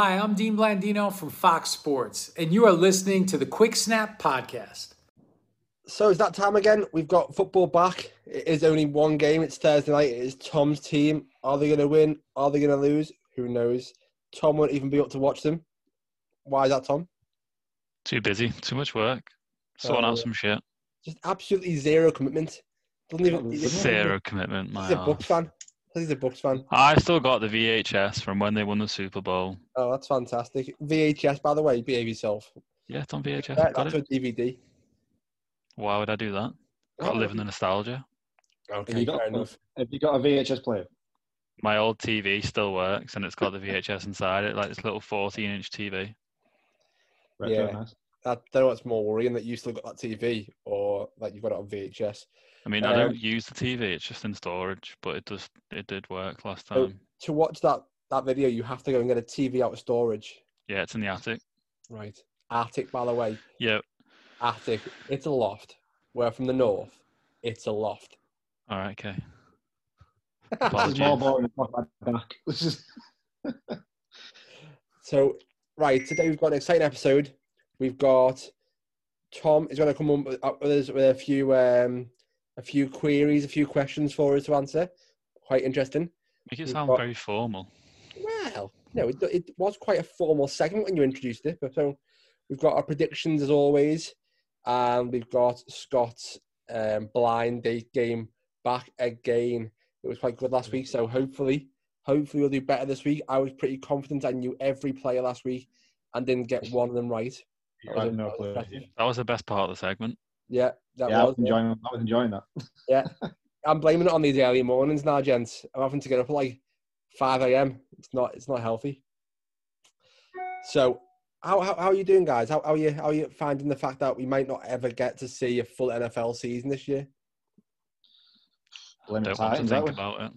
Hi, I'm Dean Blandino from Fox Sports, and you are listening to the Quick Snap Podcast. So it's that time again. We've got football back. It is only one game. It's Thursday night. It is Tom's team. Are they going to win? Are they going to lose? Who knows? Tom won't even be up to watch them. Why is that, Tom? Too busy. Too much work. Sorting Oh, out some shit. Just absolutely zero commitment. Doesn't even. Zero commitment, my He's a ass. Bucs fan. He's a Bucs fan. I still got the VHS from when they won the Super Bowl. Oh, that's fantastic. VHS, by the way. Behave yourself. Yeah, it's on VHS. Yeah, I got that's it. a DVD. Why would I do that? Got to live in the nostalgia. Okay, you got, fair enough. Have you got a VHS player? My old TV still works, and it's got the VHS inside it, like this little 14-inch TV. Retro, Yeah. nice. I don't know what's more worrying that you still got that TV or that you've got it on VHS. I mean, I Um, don't use the TV; it's just in storage. But it does, it did work last So time. to watch that that video, you have to go and get a TV out of storage. Yeah, it's in the attic. Right. Attic, by the way. Yeah. Attic. It's a loft. We're from the north. It's a loft. All right. Okay. This is more boring than what back. So, right, today we've got an exciting episode. We've got Tom is going to come up with, us with a few um, a few queries, a few questions for us to answer. Quite interesting. Make it We've sound got- very formal. Well, no, it, it was quite a formal segment when you introduced it. But so we've got our predictions as always, and we've got Scott's um, blind date game back again. It was quite good last week, so hopefully, hopefully we'll do better this week. I was pretty confident I knew every player last week and didn't get one of them right. That I was no clue. That was the best part of the segment. Yeah, that Yeah, I was. was enjoying. I was enjoying that. Yeah, I'm blaming it on these early mornings now, gents. I'm having to get up at like 5 a.m. It's not. It's not healthy. So, how, how, how are you doing, guys? How, how are you? How are you finding the fact that we might not ever get to see a full NFL season this year? Blame the Don't want to think about it.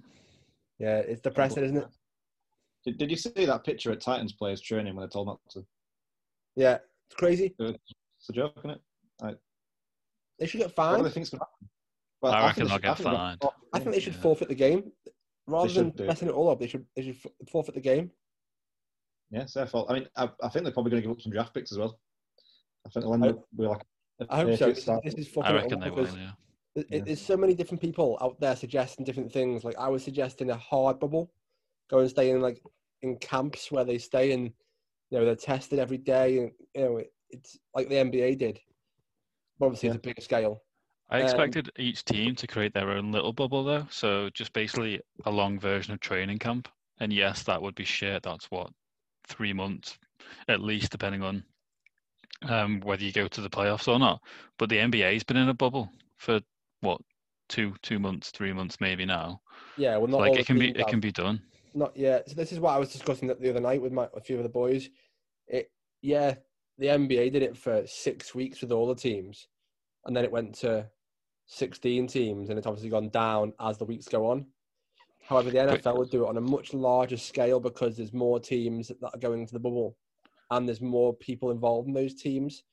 Yeah, it's depressing, isn't it? Did, did you see that picture at Titans players training when they told not to? Yeah, it's crazy. It's a joke, isn't it? They should get What do fined. they think's going to happen? Well, I think reckon they they'll should- get think they'll fined. I think they should Yeah. forfeit the game rather than do. messing it all up. They should. They should forfeit the game. Yeah, it's their fault. I mean, I, I think they're probably going to give up some draft picks as well. I think they'll end up with like. a I hope so. This, this is fucking it reckon they will. Yeah. There- Yeah. There's so many different people out there suggesting different things. Like I was suggesting a hard bubble, go and stay in like in camps where they stay and you know they're tested every day, and you know it, it's like the NBA did. But obviously, Yeah. it's a bigger scale. I Um, expected each team to create their own little bubble though, so just basically a long version of training camp. And yes, that would be shit. That's what three months at least, depending on um, whether you go to the playoffs or not. But the NBA's been in a bubble for what two two months, three months maybe now. Yeah, well, not like it can be teams it can be done. Not yet. So this is what I was discussing the other night with my a few of the boys. It yeah, the NBA did it for six weeks with all the teams, and then it went to sixteen teams, and it's obviously gone down as the weeks go on. However, the NFL would do it on a much larger scale because there's more teams that are going to the bubble, and there's more people involved in those teams.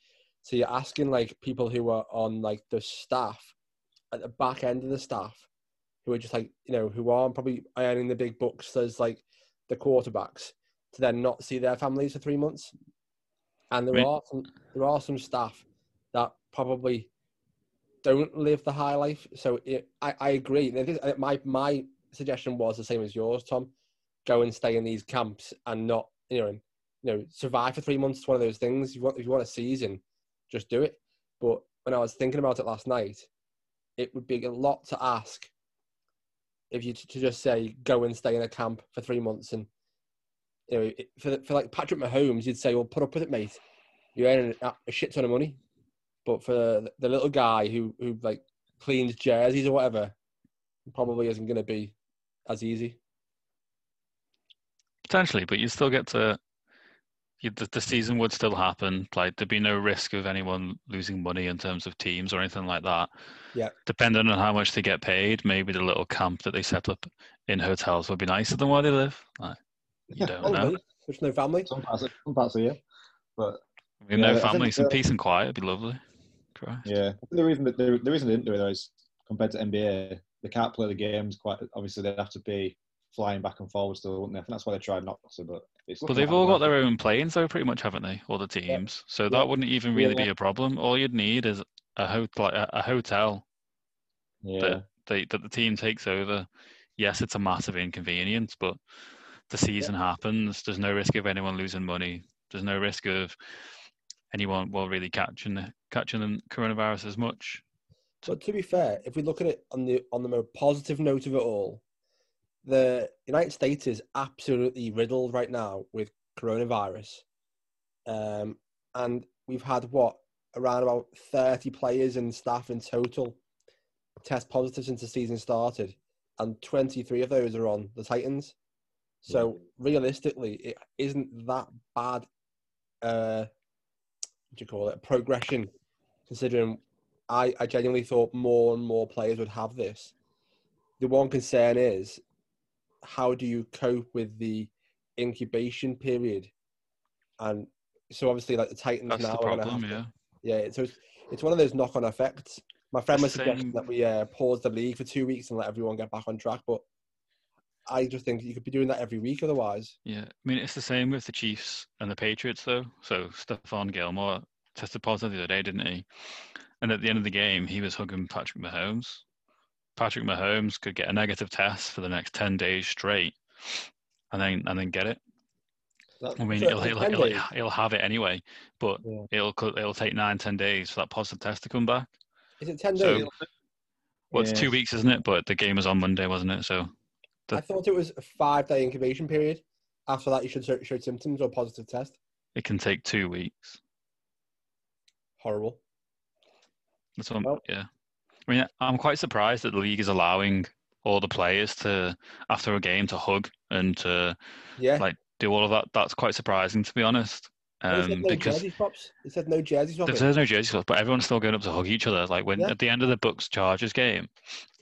So you're asking like people who are on like the staff at the back end of the staff who are just like you know who aren't probably earning the big bucks as like the quarterbacks to then not see their families for three months. And there are some there are some staff that probably don't live the high life. So it, I I agree. Now, uh, My my suggestion was the same as yours, Tom. Go and stay in these camps and not you know you know survive for three months. It's one of those things. You want if you want a season, just do it. But when I was thinking about it last night, it would be a lot to ask if you to just say go and stay in a camp for three months and you know for for like Patrick Mahomes, you'd say, well, put up with it, mate. You're earning a shit ton of money, but for the little guy who who like cleans jerseys or whatever, probably isn't going to be as easy. Potentially, but you still get to. You, the, the season would still happen. Like there'd be no risk of anyone losing money in terms of teams or anything like that. Yeah. Depending on how much they get paid, maybe the little camp that they set up in hotels would be nicer than where they live. Like, you don't know. There's no family. Some parts, of, some parts of the year. But I mean, Yeah, no family, some peace and quiet would be lovely. Christ. yeah, the reason that the, the reason they didn't do it though is compared to NBA, they can't play the games quite. Obviously, they'd have to be flying back and forward still, wouldn't they? I think that's why they tried not to. But it's But they've all got they're- their own planes, though, pretty much, haven't they? All the teams. So Yeah. that wouldn't even really Yeah. be a problem. All you'd need is a hotel, like a, a hotel Yeah, that they, that the team takes over. Yes, it's a massive inconvenience, but the season happens. There's no risk of anyone losing money. There's no risk of anyone well really catching the, catching the coronavirus as much. But to be fair, if we look at it on the on the more positive note of it all, the United States is absolutely riddled right now with coronavirus, um, and we've had what around about thirty players and staff in total test positive since the season started, and twenty three of those are on the Titans. So realistically, it isn't that bad. Uh, what do you call it? Progression, considering I, I genuinely thought more and more players would have this. The one concern is how do you cope with the incubation period? And so obviously, like the Titans That's now the problem, have to- yeah. yeah. So it's, it's one of those knock-on effects. My friend was suggesting that we uh, pause the league for two weeks and let everyone get back on track, but I just think you could be doing that every week otherwise. Yeah, I mean it's the same with the Chiefs and the Patriots though. So Stephon Gilmore tested positive the other day, didn't he? And at the end of the game, he was hugging Patrick Mahomes. Patrick Mahomes could get a negative test for the next ten days straight, and then and then get it. That- I mean, he'll, he'll, he'll, he'll have it anyway, but Yeah. it'll it'll take nine ten days for that positive test to come back. Is it ten So- days? Well, it's Yeah. two weeks, isn't it? But the game was on Monday, wasn't it? So I thought it was a five-day incubation period. After that, you should show, show symptoms or positive test. it can take two weeks. Horrible. That's what I'm, Well- yeah. I mean, I'm quite surprised that the league is allowing all the players to, after a game, to hug and to Yeah. like do all of that. That's quite surprising, to be honest. Um, no because jersey swaps. It said no jersey swapping. there's no jersey swaps, but everyone's still going up to hug each other. Like when Yeah. at the end of the Bucs Chargers game,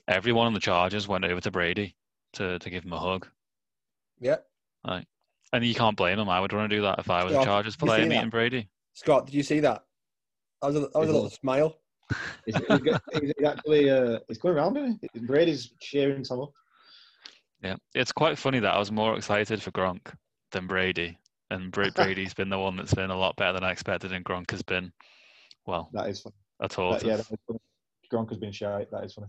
everyone on the Chargers went over to Brady to to give him a hug, Yeah. Like, and you can't blame him. I would want to do that if I was Yeah, a Chargers player meeting Brady. Scott, did you see that? I was a, was a little smile. He's, he's, got- he's actually uh, he's going around. Isn't he? Brady's cheering some up. Yeah, it's quite funny that I was more excited for Gronk than Brady, and Bra- Brady's been the one that's been a lot better than I expected, and Gronk has been, well, That is funny. a That, yeah, that is funny. Gronk has been shy. That is funny.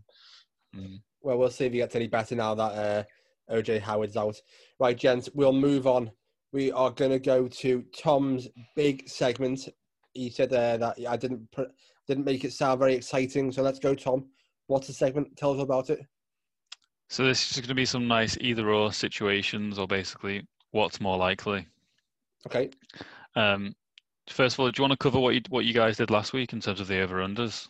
Mm. Well, we'll see if he gets any better now that uh, OJ Howard's out. Right, gents, we'll move on. We are going to go to Tom's big segment. He said uh, that I didn't pr- didn't make it sound very exciting, so let's go, Tom. What's the segment? Tell us about it. So this is going to be some nice either-or situations, or basically what's more likely. Okay. Um, first of all, do you want to cover what you what you guys did last week in terms of the over-unders?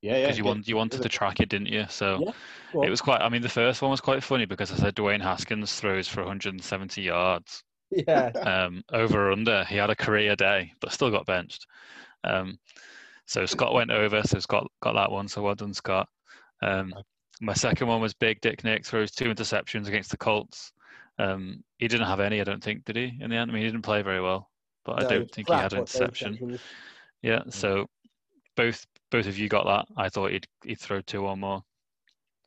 Yeah, yeah. because you yeah. want you wanted to track it, didn't you? So Yeah, go on. it was quite. I mean, the first one was quite funny because I said Dwayne Haskins throws for 170 yards Yeah. um, over or under. He had a career day, but still got benched. Um, so Scott went over, so Scott got that one. So well done, Scott. Um, my second one was Big Dick Nick throws two interceptions against the Colts. Um, he didn't have any, I don't think, did he? In the end, I mean, he didn't play very well, but No, I don't think he had an interception. Yeah, so both both of you got that. I thought he'd he'd throw two or more,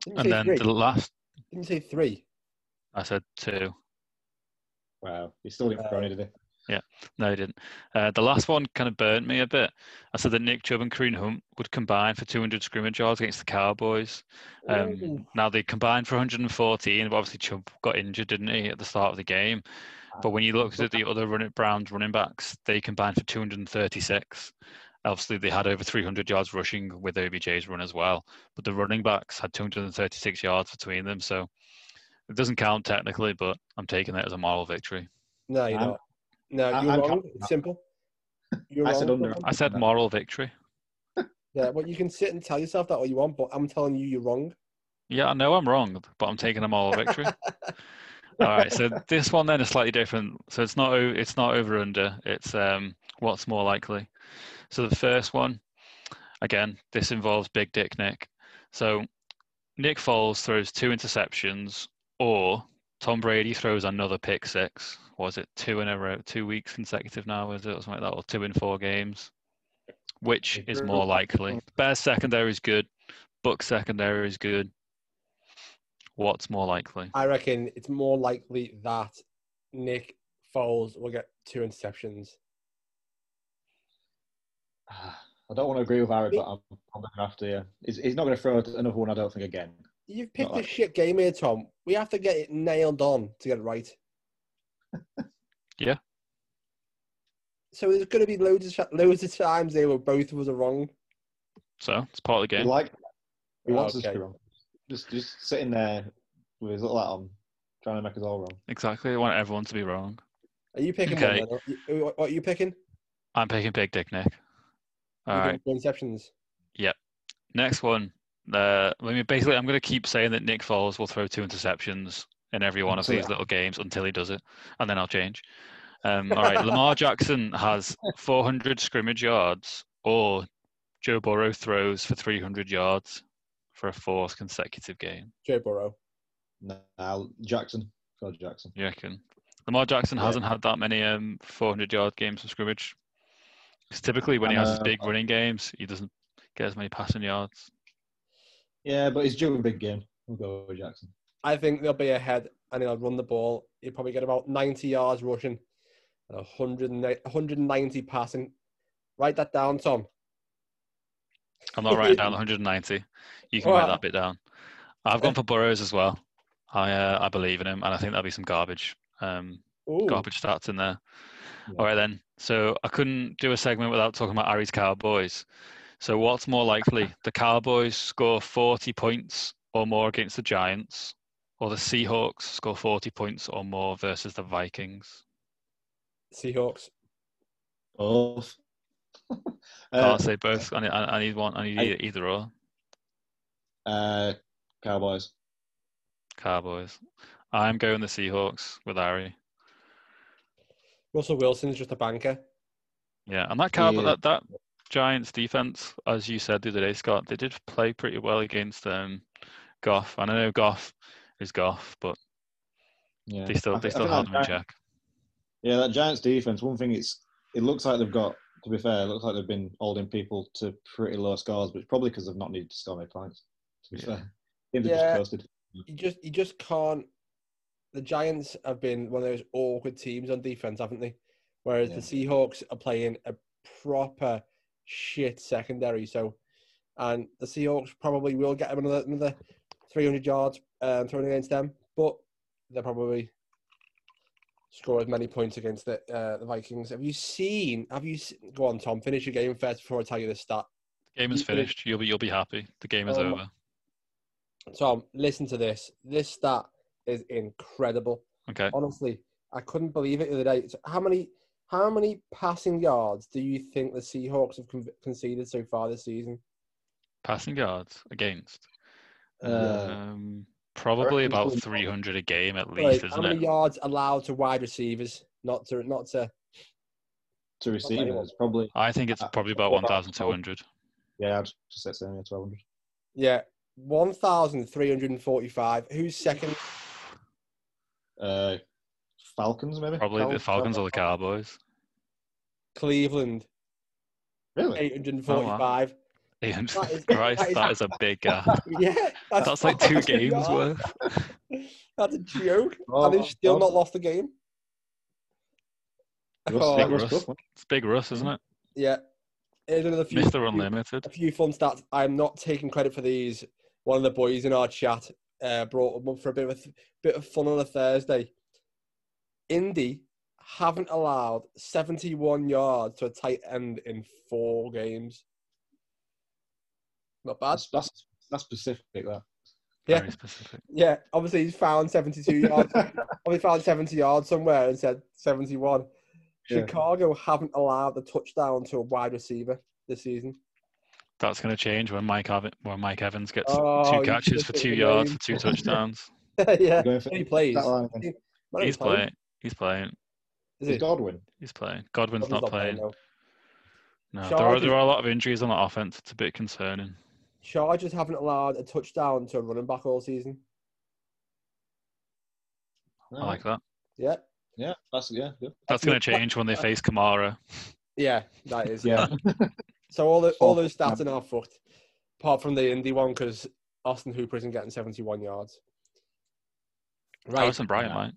and then three? the last Didn't say three? I said two. Wow, he still didn't throw Uh, any, did he? Yeah, no, he didn't. Uh, the last one kind of burnt me a bit. I said that Nick Chubb and Kareem Hunt would combine for 200 scrimmage yards against the Cowboys. Ooh. Um, now they combined for 114, but obviously Chubb got injured, didn't he, at the start of the game? But when you looked at the other running Browns running backs, they combined for 236. Obviously, they had over 300 yards rushing with OBJ's run as well. But the running backs had 236 yards between them, so it doesn't count technically. But I'm taking it as a moral victory. No, you're I'm- not. No, I- you're I'm wrong. counting It's simple. You're I said wrong, under. I said moral victory. Yeah, well, you can sit and tell yourself that all you want, but I'm telling you, you're wrong. Yeah, I know I'm wrong, but I'm taking a moral victory. All right, so this one then is slightly different. So it's not o- it's not over under. It's um what's more likely. So the first one, again, this involves Big Dick Nick. So Nick Foles throws two interceptions, or Tom Brady throws another pick six. Was it two in a row, two weeks consecutive now? Was it or something like that, or two in four games? Which is more likely? Bears secondary is good. Buck secondary is good. What's more likely? I reckon it's more likely that Nick Foles will get two interceptions. I don't want to agree with Harry, but I'm probably going to have to. Yeah. He's, he's not going to throw another one, I don't think, again. You've picked Not a shit game here, Tom. We have to get it nailed on to get it right. Yeah. So there's going to be loads of sh- loads of times they were both of us are wrong. So it's part of the He game. like, he wants us to be wrong. Just, just sitting there with his little hat on, trying to make us all wrong. Exactly. I want everyone to be wrong. Are you picking Okay. one? Then? Are you- What what are you picking? I'm picking Big Dick Nick. All You're right. doing interceptions. Next one. Uh, I mean, basically, I'm going to keep saying that Nick Foles will throw two interceptions in every one of Until- these little games until he does it, and then I'll change. Um, all right. Lamar Jackson has 400 scrimmage yards, or Joe Burrow throws for 300 yards for a fourth consecutive game. Joe Burrow. Now, Jackson. Go Jackson. You reckon? Lamar Jackson Yeah. hasn't had that many um 400 yard games of scrimmage. 'Cause typically, when he has his Uh, big running games, he doesn't get as many passing yards. Yeah, but he's due a big game. We'll go with Jackson. I think they'll be ahead and he'll run the ball. He'll probably get about 90 yards rushing and 100, 190 passing. Write that down, Tom. I'm not writing down 190. You can write Wow. that bit down. I've gone for Burrows as well. I uh, I believe in him, and I think there'll be some garbage um, garbage stats in there. Yeah. All right then. So I couldn't do a segment without talking about Ari's Cowboys. So what's more likely, the Cowboys score 40 points or more against the Giants, or the Seahawks score 40 points or more versus the Vikings? Seahawks. Both. uh, Can't say both. I need, I I need one. I need I- either, either or. uh, Cowboys. Cowboys. I'm going the Seahawks with Ari. Russell Wilson's just a banker. Yeah, and that Cowboy, Yeah. that, that Giants defense, as you said the other day, Scott, they did play pretty well against um, Goff. And I know Goff is Goff, but Yeah. they still I they still think held that in Gi- check. Yeah, that Giants defense. One thing it's it looks like they've got. To be fair, it looks like they've been holding people to pretty low scores, but it's probably because they've not needed to score many points. To be Yeah. fair, teams Yeah. just coasted. You just you just can't. The Giants have been one of those awkward teams on defense, haven't they? Whereas Yeah. the Seahawks are playing a proper shit secondary. So, and the Seahawks probably will get them another another 300 yards um, thrown against them, but they'll probably score as many points against the uh, the Vikings. Have you seen? Have you se- go on, Tom? Finish your game first before I tell you the stat. The Game is finished. You'll be you'll be happy. The game is Um, over. Tom, listen to this. This stat is incredible. Okay. Honestly, I couldn't believe it the other day. So how many how many passing yards do you think the Seahawks have con- conceded so far this season? Passing yards against. Uh, Um, probably about 300 a game at Right, least, how isn't how many it? yards allowed to wide receivers? Not to not to. to receive anyone. it, probably I think it's Uh, probably about 1,200. yeah, I'd just say it's only twelve hundred. Yeah, one thousand three hundred and forty-five. Who's second? Uh, Falcons maybe. Probably the Fal- Falcons or the Cowboys. Cleveland, Really? eight hundred and forty-five. Ian, That is- Christ, that is- that is a big gap. Yeah, that's, That's like two 500 games yards. worth. That's a joke, Oh, and they've still oh. not lost the game. Russ- Oh, Big Russ Russ. It's Big Russ, isn't it? Yeah, here's another few. Mr. few- Unlimited. a few fun stats. I'm not taking credit for these. One of the boys in our chat uh, brought them up for a bit of a bit of fun on a Thursday. Indy haven't allowed 71 yards to a tight end in four games. Not bad. That's, that's that's specific. That. Yeah, Very specific. yeah. Obviously, he's found 72 yards. Obviously, found 70 yards somewhere and said 71. Yeah. Chicago haven't allowed a touchdown to a wide receiver this season. That's going to change when Mike, Ev- when Mike Evans gets Oh, two catches for two yards name. for two touchdowns. yeah, Going for he plays. that line again. He- might not He's playing. playing. He's playing. Is Is he? Godwin? He's playing. Godwin's Godwin's not playing. no. No, there are there are a lot of injuries on the offense. It's a bit concerning. Chargers haven't allowed a touchdown to a running back all season. I like that. Yeah, Yeah, that's yeah. Good. That's going to change when they face Kamara. yeah, that is. Yeah. So all the all those stats are now fucked, apart from the Indy one because Austin Hooper isn't getting seventy-one yards. Right? Harrison Bryant Yeah. might.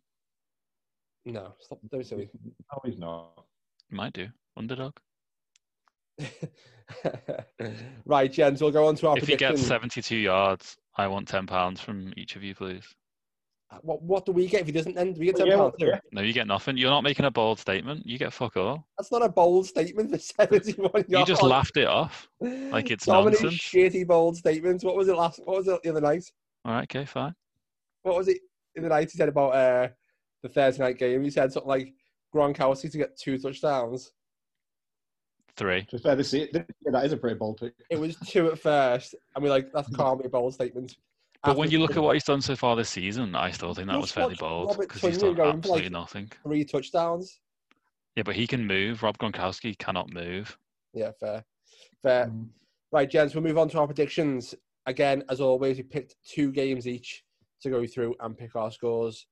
No, stop. Don't be silly. No, he's not. Might do. Underdog. right, gents. We'll go on to our If he gets 72 yards, I want 10 pounds from each of you, please. What what do we get if he doesn't end? Do we get ten Yeah, pounds? too? yeah. No, you get nothing. You're not making a bold statement. You get fuck all. That's not a bold statement for seventy-one yards. You just laughed it off. like it's so many nonsense. shitty bold statements. What was it last? What was it the other night? All right, okay, fine. what was it in the night he said about uh, the Thursday night game? He said something like Gronkowski to get two touchdowns. Three. To be fair, this, yeah, that is a pretty bold pick. It was two at first, and we're like, that can't be a bold statement. But when you look at what he's done so far this season, I still think that was fairly bold because he's Tonyan done absolutely like- nothing. three touchdowns. Yeah, but he can move. Rob Gronkowski cannot move. Yeah, fair, fair. Mm. Right, gents, we'll move on to our predictions. Again, as always, we picked two games each to go through and pick our scores.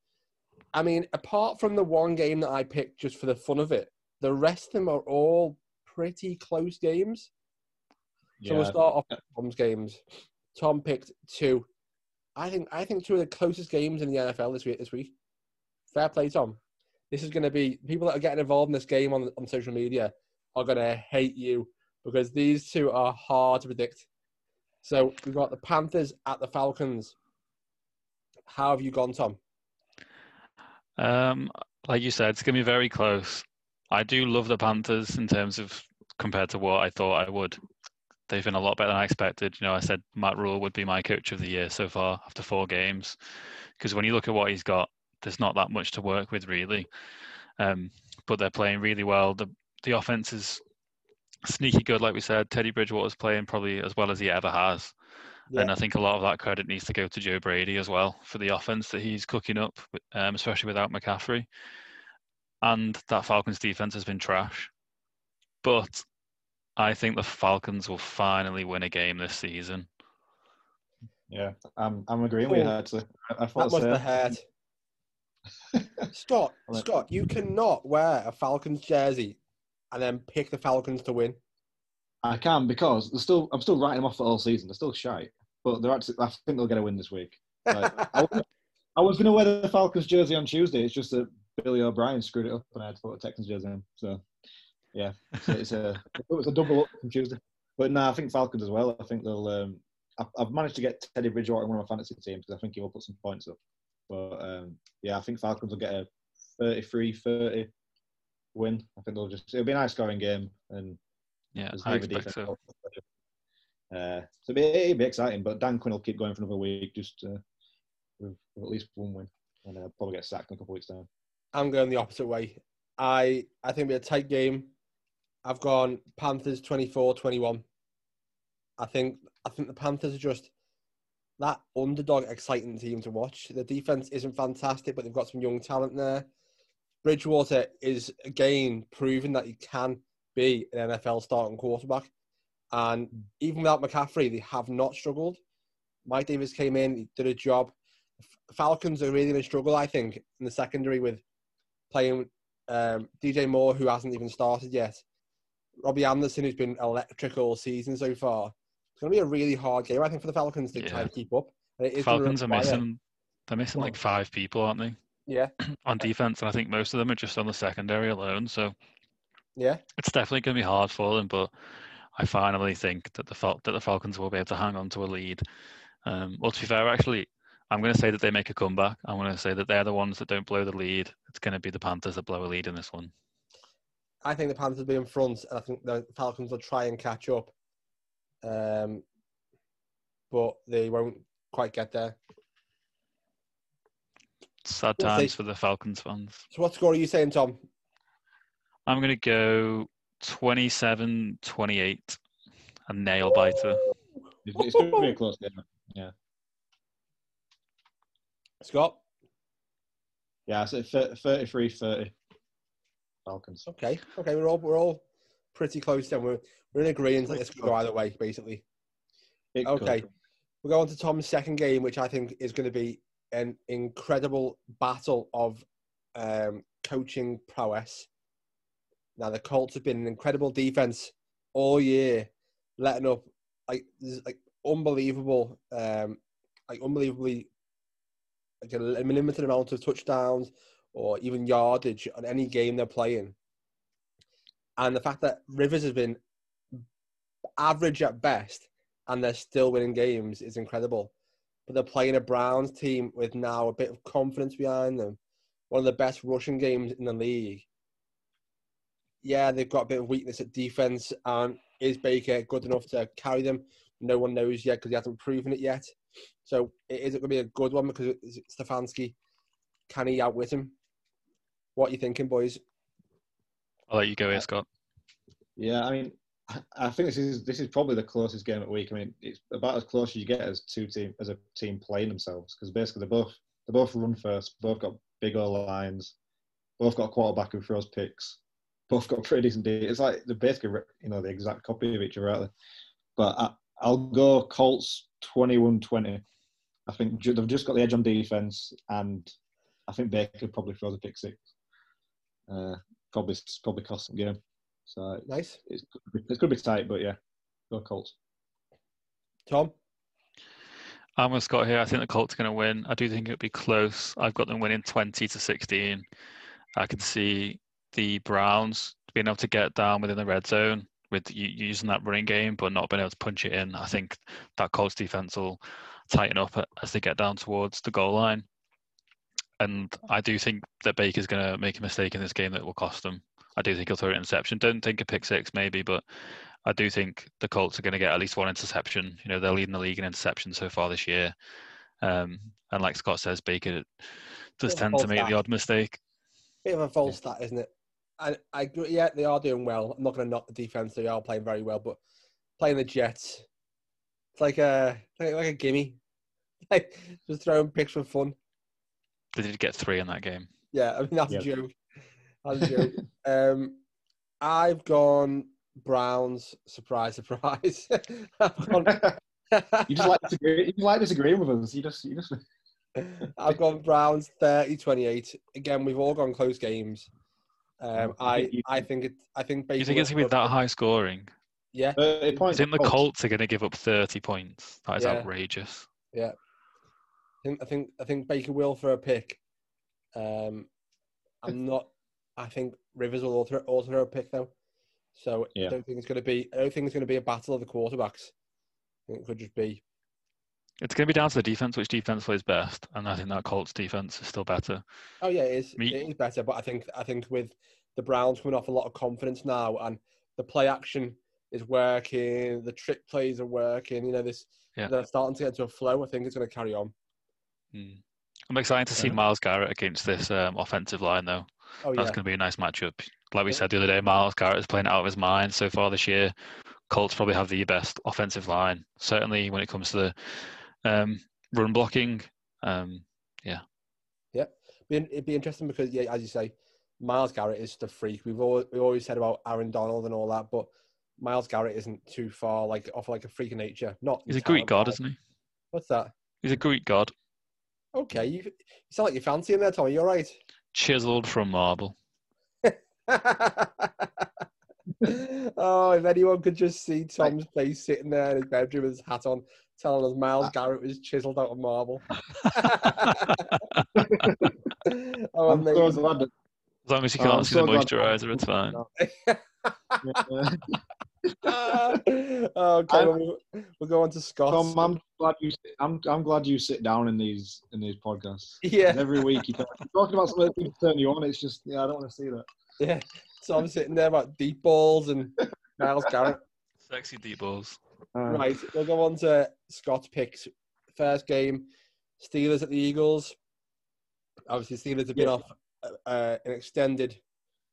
I mean, apart from the one game that I picked just for the fun of it, the rest of them are all pretty close games. So we'll start off with Tom's games. Tom picked two. I think I think two of the closest games in the NFL this week. This week, fair play, Tom. This is going to be people that are getting involved in this game on on social media are going to hate you because these two are hard to predict. So we've got the Panthers at the Falcons. How have you gone, Tom? Um, like you said, it's going to be very close. I do love the Panthers in terms of compared to what I thought I would. They've been a lot better than I expected. You know, I said Matt Rhule would be my coach of the year so far after four games, because when you look at what he's got, there's not that much to work with really. Um, but they're playing really well. The the offense is sneaky good, like we said. Teddy Bridgewater's playing probably as well as he ever has. And I think a lot of that credit needs to go to Joe Brady as well for the offense that he's cooking up, um, especially without McCaffrey. And that Falcons defense has been trash. But I think the Falcons will finally win a game this season. Yeah, I'm, I'm agreeing with you, Oh, actually. I, I that thought must so. have hurt. Scott, Scott, you cannot wear a Falcons jersey and then pick the Falcons to win. I can because they're still. I'm still writing them off for all season. They're still shite, but they're actually. I think they'll get a win this week. Like, I, was, I was going to wear the Falcons jersey on Tuesday. It's just that Billy O'Brien screwed it up, and I had to put a Texans jersey on. So, yeah, it's, a- it's a it was a double up from Tuesday. But no, I think Falcons as well. I think they'll. Um, I've, I've managed to get Teddy Bridgewater in one of my fantasy teams because I think he will put some points up. But um, yeah, I think Falcons will get a 33-30 win. I think they'll just. It'll be a nice scoring game, and Yeah, there's I neither expect defense so. nor. Uh, so it'll be, it'll be exciting, but Dan Quinn will keep going for another week just uh, with, with at least one win, and uh, probably get sacked in a couple of weeks time. I'm going the opposite way. I I think it'll be a tight game. I've gone Panthers 24-21. I think I think the Panthers are just that underdog, exciting team to watch. The defense isn't fantastic, but they've got some young talent there. Bridgewater is again proving that he can be an NFL starting quarterback. And even without McCaffrey, they have not struggled. Mike Davis came in, he did a job. Falcons are really in a struggle, I think, in the secondary with playing um, DJ Moore, who hasn't even started yet. Robbie Anderson, who's been electric all season so far. It's going to be a really hard game, I think, for the Falcons to Yeah. try to keep up. And Falcons are missing. They're missing like five people, aren't they, Yeah, on defense? And I think most of them are just on the secondary alone. So yeah. it's definitely going to be hard for them. But I finally think that the Fal- that the Falcons will be able to hang on to a lead. Um, well, to be fair, actually, I'm going to say that they make a comeback. I'm going to say that they're the ones that don't blow the lead. It's going to be the Panthers that blow a lead in this one. I think the Panthers will be in front, and I think the Falcons will try and catch up. Um, but they won't quite get there. Sad times for the Falcons fans. So, what score are you saying, Tom? I'm going to go 27 28, a nail biter. It's, it's going to be a close game. Yeah. Scott? Yeah, I said 33 30 Falcons. Okay, okay, we're all we're all pretty close then. We're we're in agreement that this could go either way, basically. It could. Okay, we'll go on to Tom's second game, which I think is going to be an incredible battle of um, coaching prowess. Now the Colts have been an incredible defense all year, letting up like like unbelievable, um, like unbelievably like a limited amount of touchdowns or even yardage on any game they're playing. And the fact that Rivers has been average at best and they're still winning games is incredible. But they're playing a Browns team with now a bit of confidence behind them. One of the best rushing games in the league. Yeah, they've got a bit of weakness at defense. And is Baker good enough to carry them? No one knows yet because he hasn't proven it yet. So it is it going to be a good one because it's Stefanski. Can he outwit him? What are you thinking, boys? I'll let you go here, uh, Scott. Yeah, I mean, I- I think this is this is probably the closest game of the week. I mean, it's about as close as you get as two team as a team playing themselves because basically they're both they both run first, both got big old lines, both got a quarterback who throws picks, both got pretty decent. D. It's like they're basically you know the exact copy of each other. Out there. But I, I'll go Colts 21-20. I think ju- they've just got the edge on defense, and I think Baker probably throws a pick six. Uh, probably probably cost them game. So Nice. it's it's going to be tight, but yeah, go Colts. Tom? I'm with Scott here. I think the Colts are going to win. I do think it'll be close. I've got them winning 20 to 16. I can see the Browns being able to get down within the red zone with using that running game, but not being able to punch it in. I think that Colts defense will tighten up as they get down towards the goal line. And I do think that Baker's going to make a mistake in this game that will cost them. I do think he'll throw an interception. Don't think a pick six, maybe, but I do think the Colts are going to get at least one interception. You know, they're leading the league in interceptions so far this year. Um, and like Scott says, Baker does Bit of a tend to make the odd mistake. Bit of a false stat, isn't it? I, I agree. Yeah, they are doing well. I'm not going to knock the defense; they are playing very well. But playing the Jets, it's like a like, like a gimme, like just throwing picks for fun. They did get three in that game. Yeah, I mean that's Yeah. a joke. That's a joke. um, I've gone Browns. Surprise, surprise. I've gone, you just like disagree, you just like disagreeing with us. You just you just I've gone Browns 30-28. Again, we've all gone close games. Um, I I think it. I think. You think it's going to be that high scoring? Yeah, thirty I think the Colts are going to give up 30 points. That is Yeah. outrageous. I think I think I think Baker will for a pick. Um, I'm not. I think Rivers will alter alter a pick though. So I don't think it's going to be. I don't think it's going to be a battle of the quarterbacks. I think it could just be. It's going to be down to the defense, which defense plays best. And I think that Colts defense is still better. Oh yeah, it is. Me- It is better, but I think I think with the Browns coming off a lot of confidence now, and the play action is working, the trick plays are working. You know, this Yeah. they're starting to get into a flow. I think it's going to carry on. Mm. I'm excited to see Myles Garrett against this um, offensive line, though. Oh That's yeah, going to be a nice matchup. Like we Yeah. said the other day, Myles Garrett is playing out of his mind so far this year. Colts probably have the best offensive line, certainly when it comes to the um, run blocking. Um, yeah. Yeah. It'd be interesting because, yeah, as you say, Myles Garrett is the freak. We've always, we always said about Aaron Donald and all that, but Myles Garrett isn't too far, like off like a freak of nature. Not he's a Greek god, isn't he? What's that? He's a Greek god. Okay, you, you sound like you fancy him there, Tommy. You're right. Chiseled from marble. oh, if anyone could just see Tom's face sitting there in his bedroom with his hat on, telling us Myles ah. Garrett was chiseled out of marble. oh, I'm so glad that, as long as you oh, can't see so the moisturizer, it's fine. oh, okay, we'll, we'll go on to Scott. Tom, I'm glad you. I'm I'm glad you sit down in these in these podcasts. Yeah. Every week you talk, talking about something that turn you on. It's just yeah, I don't want to see that. Yeah. So I'm sitting there about deep balls and Myles Garrett. Sexy deep balls. Uh, right, we'll go on to Scott's picks. First game, Steelers at the Eagles. Obviously, Steelers have been yeah. off uh, an extended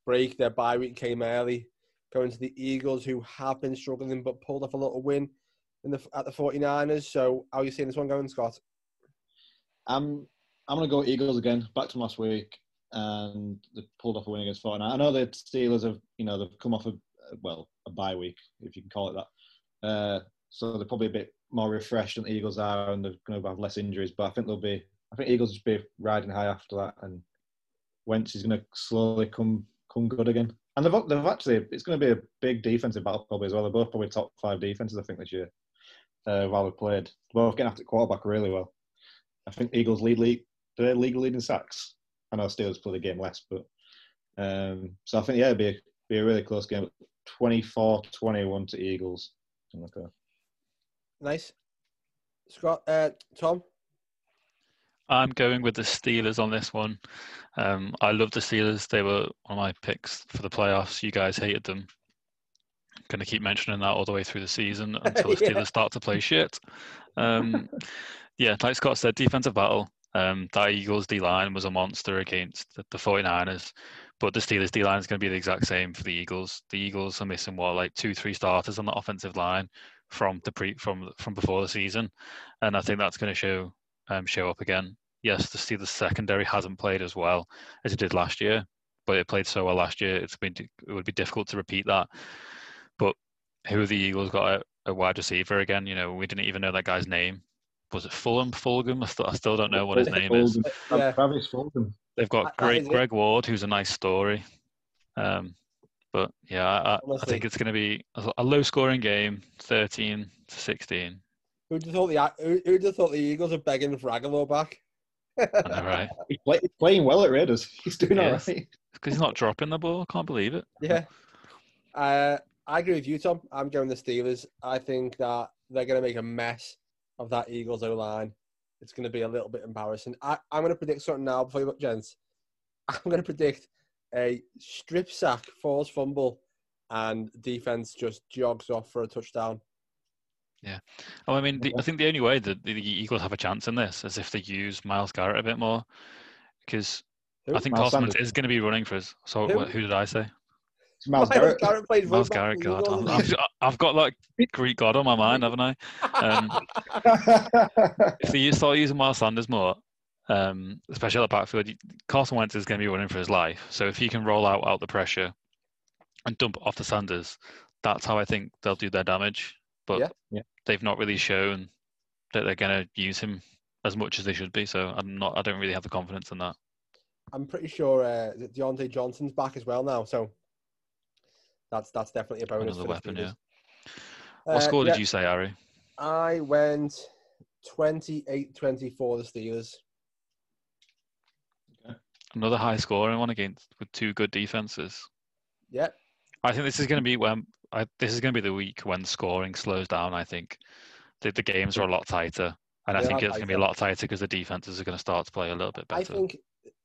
break. Their bye week came early. Going to the Eagles, who have been struggling but pulled off a little win in the, at the 49ers. So, how are you seeing this one going, Scott? I'm I'm going to go Eagles again. Back to last week and they pulled off a win against Fortnite. I know the Steelers have, you know, they've come off a well a bye week, if you can call it that. Uh, so they're probably a bit more refreshed than the Eagles are, and they're going to have less injuries. But I think they'll be, I think Eagles will be riding high after that, and Wentz is going to slowly come come good again. And they've, they've actually, it's going to be a big defensive battle probably as well. They're both probably top five defenses, I think, this year. Uh, while they've played, both getting after quarterback really well. I think Eagles lead league, they're league leading sacks. I know Steelers play the game less, but um, so I think yeah, it'd be a, be a really close game. 24-21 to Eagles. Like nice, Scott. Uh, Tom. I'm going with the Steelers on this one. Um, I love the Steelers. They were one of my picks for the playoffs. You guys hated them. Going to keep mentioning that all the way through the season until the Steelers yeah. start to play shit. Um, yeah, like Scott said, defensive battle. Um, that Eagles D line was a monster against the, the 49ers, but the Steelers D line is going to be the exact same for the Eagles. The Eagles are missing what like two, three starters on the offensive line from the pre from from before the season, and I think that's going to show um, show up again. Yes, the Steelers secondary hasn't played as well as it did last year, but it played so well last year. It's been it would be difficult to repeat that. But who the Eagles got a, a wide receiver again? You know, we didn't even know that guy's name was it Fulham? Fulgham? I still, I still don't know what his name is. Yeah. Travis Fulgham. They've got Greg, Greg Ward, who's a nice story. Um, but yeah, I, I think it's going to be a low-scoring game, thirteen to sixteen. Who'd have thought the Who'd have thought the Eagles are begging for Agholor back? I know, right? He's, play, he's, playing well at Raiders. He's doing all right. Because he's not dropping the ball. I can't believe it. Yeah. Uh, I agree with you, Tom. I'm going the Steelers. I think that they're going to make a mess of that Eagles O line. It's going to be a little bit embarrassing. I, I'm going to predict something now before you look, gents. I'm going to predict a strip sack, false fumble, and defense just jogs off for a touchdown. Yeah. Oh, I mean, the, I think the only way that the Eagles have a chance in this is if they use Myles Garrett a bit more, because I think Carson is going to be running for us. So, who? who did I say? Myles Garrett. Garrett played Myles Garrett, God. I've, I've, got like Greek God on my mind, haven't I? Um, if you start using Miles Sanders more, um, especially at the backfield, Carson Wentz is going to be running for his life. So if he can roll out out the pressure and dump off the Sanders, that's how I think they'll do their damage. But yeah. Yeah. they've not really shown that they're going to use him as much as they should be. So I'm not. I don't really have the confidence in that. I'm pretty sure uh, Diontae Johnson's back as well now. So that's that's definitely a bonus. Another weapon, yeah. What uh, score did you say, Ari? I went 28-24 the Steelers. Okay. Another high scoring one against with two good defenses. Yeah. I think this is going to be when I, this is going to be the week when scoring slows down. I think the, the games are a lot tighter, and I think it's going to be a lot tighter because the defenses are going to start to play a little bit better. I think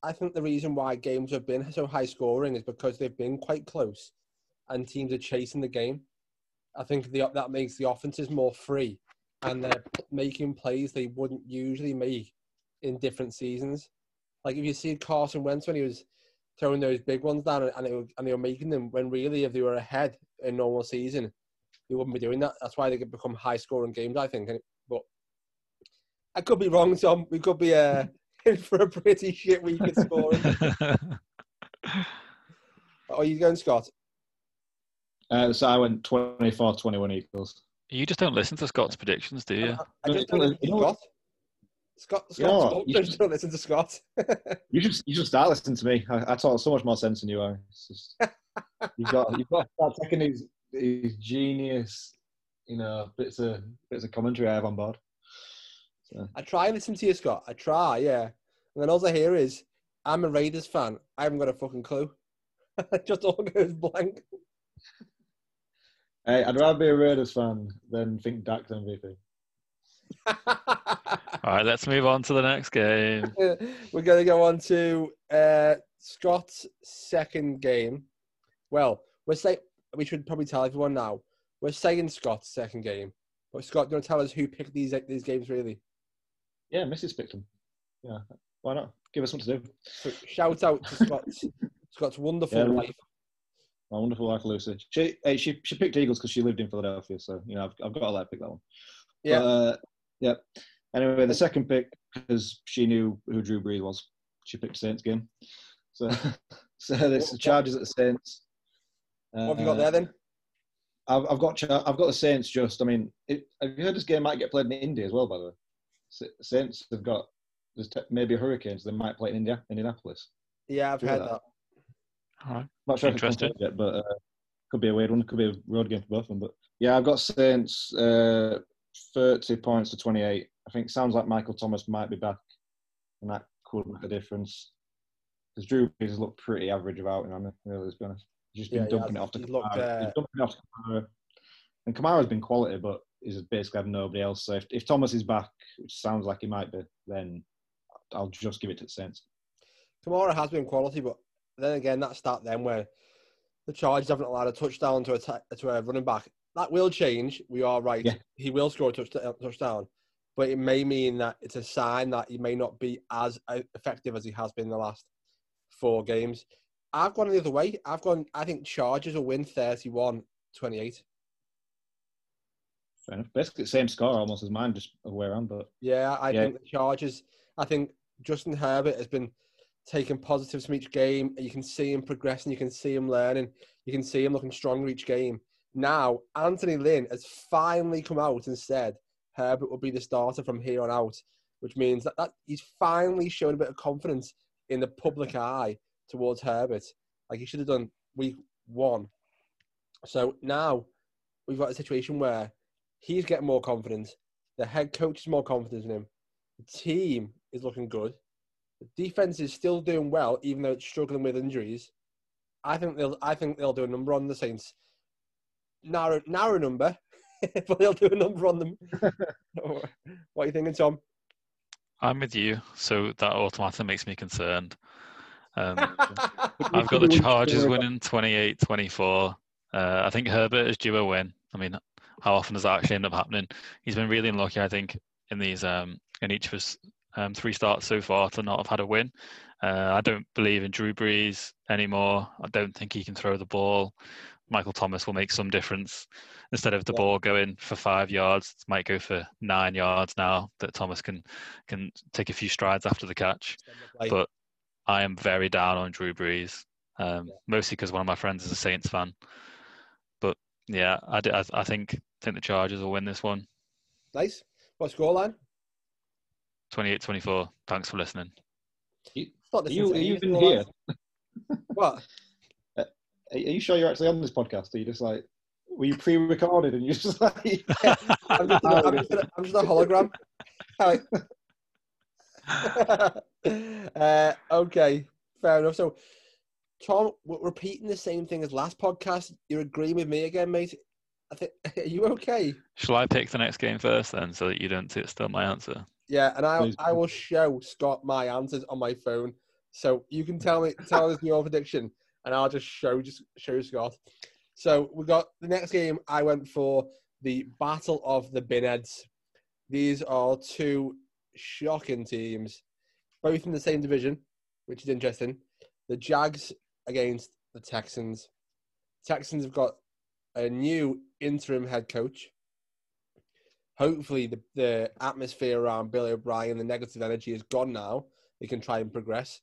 I think the reason why games have been so high scoring is because they've been quite close and teams are chasing the game. I think the, that makes the offenses more free and they're making plays they wouldn't usually make in different seasons. Like if you see Carson Wentz when he was throwing those big ones down and, it, and they were making them when really if they were ahead in normal season, they wouldn't be doing that. That's why they could become high scoring games, I think. But I could be wrong, Tom. We could be uh, in for a pretty shit week at scoring. Are you going, Scott? Uh, so I went 24 21 Eagles. you just don't listen to Scott's predictions, do you? I just don't listen to You? Scott. Scott, You know Scott what? You don't, don't listen to Scott. You should you should start listening to me. I, I talk so much more sense than you are. It's just, you've got you've got to start taking these these genius, you know, bits of bits of commentary I have on board. So, I try and listen to you, Scott. I try, yeah. And then all I hear is, I'm a Raiders fan. I haven't got a fucking clue. just all goes blank. Hey, I'd rather be a Raiders fan than think Dak's MVP. All right, let's move on to the next game. We're going to go on to uh, Scott's second game. Well, we're say we should probably tell everyone now. We're saying Scott's second game, but Scott, do you want to tell us who picked these these games really? Yeah, Mrs. picked him. Yeah, why not? Give us something to do. So shout out to Scott's Scott's wonderful Yeah. wife. My wonderful wife Lucy. She she she picked Eagles because she lived in Philadelphia, so you know I've, I've got to let her pick that one. Yeah. But, uh, yeah. Anyway, the second pick because she knew who Drew Brees was. She picked Saints game. So so there's the Chargers at the Saints. Uh, What have you got there then? I've, I've got I've got the Saints. Just I mean, it, have you heard this game might get played in India as well? By the way, Saints have got there's te- maybe hurricanes. so they might play in India, Indianapolis. Yeah, I've heard that. that. All right. Not sure if it's Interesting. confirmed yet, but uh, could be a weird one. Could be a road game for both of them. But yeah, I've got Saints uh, 30 points to 28. I think it sounds like Michael Thomas might be back, and that could make a difference. Because Drew Brees has looked pretty average about him, hasn't he? Really, let's be honest. He's just been Yeah, dumping has. it off to He's looked, Kamara. uh, He's dumping it off to Kamara. And Kamara's been quality, but he's basically had nobody else. So if, if Thomas is back, which sounds like he might be, then I'll just give it to the Saints. Kamara has been quality, but then again, that start then where the Chargers haven't allowed a touchdown to a, to a running back. That will change. We are right. Yeah. He will score a touchdown, touchdown, but it may mean that it's a sign that he may not be as effective as he has been in the last four games. I've gone the other way. I've gone, I think Chargers will win 31 28. Fair enough. Basically, the same score almost as mine, just way around. But Yeah, I Yeah. think the Chargers. I think Justin Herbert has been taking positives from each game. You can see him progressing. You can see him learning. You can see him looking stronger each game. Now, Anthony Lynn has finally come out and said Herbert will be the starter from here on out, which means that, that he's finally shown a bit of confidence in the public eye towards Herbert, like he should have done week one. So now we've got a situation where he's getting more confidence. The head coach is more confident in him. The team is looking good. The defense is still doing well, even though it's struggling with injuries. I think they'll. I think they'll do a number on the Saints. Narrow, narrow number, but they'll do a number on them. what are you thinking, Tom? I'm with you, so that automatically makes me concerned. Um, I've I've got the Chargers winning 28-24. Uh, I think Herbert is due a win. I mean, how often does that actually end up happening? He's been really unlucky, I think, in these um, in each of his um, three starts so far to not have had a win. Uh, I don't believe in Drew Brees anymore. I don't think he can throw the ball. Michael Thomas will make some difference. Instead of the Yeah. ball going for five yards, it might go for nine yards now that Thomas can can take a few strides after the catch. But I am very down on Drew Brees, um, Yeah. mostly because one of my friends is a Saints fan. But yeah, I I think think the Chargers will win this one, nice. What scoreline? 28-24. Thanks for listening. Not Are you, are listening you even here? scorelines. What? Are are you sure you're actually on this podcast? Are you just like, were you pre-recorded and you're just like, I'm just, a, I'm, just a, I'm just a hologram. Uh, okay, fair enough. So, Tom, repeating the same thing as last podcast. You're agreeing with me again, mate. I think. Are you okay? Shall I pick the next game first then, so that you don't t- steal my answer? Yeah, and I Please. I will show Scott my answers on my phone, so you can tell me tell us your prediction, and I'll just show just show Scott. So we got the next game. I went for the Battle of the Binheads. These are two shocking teams, both in the same division, which is interesting. The Jags against the Texans. Texans have got a new interim head coach. Hopefully, the, the atmosphere around Billy O'Brien, the negative energy is gone now. They can try and progress.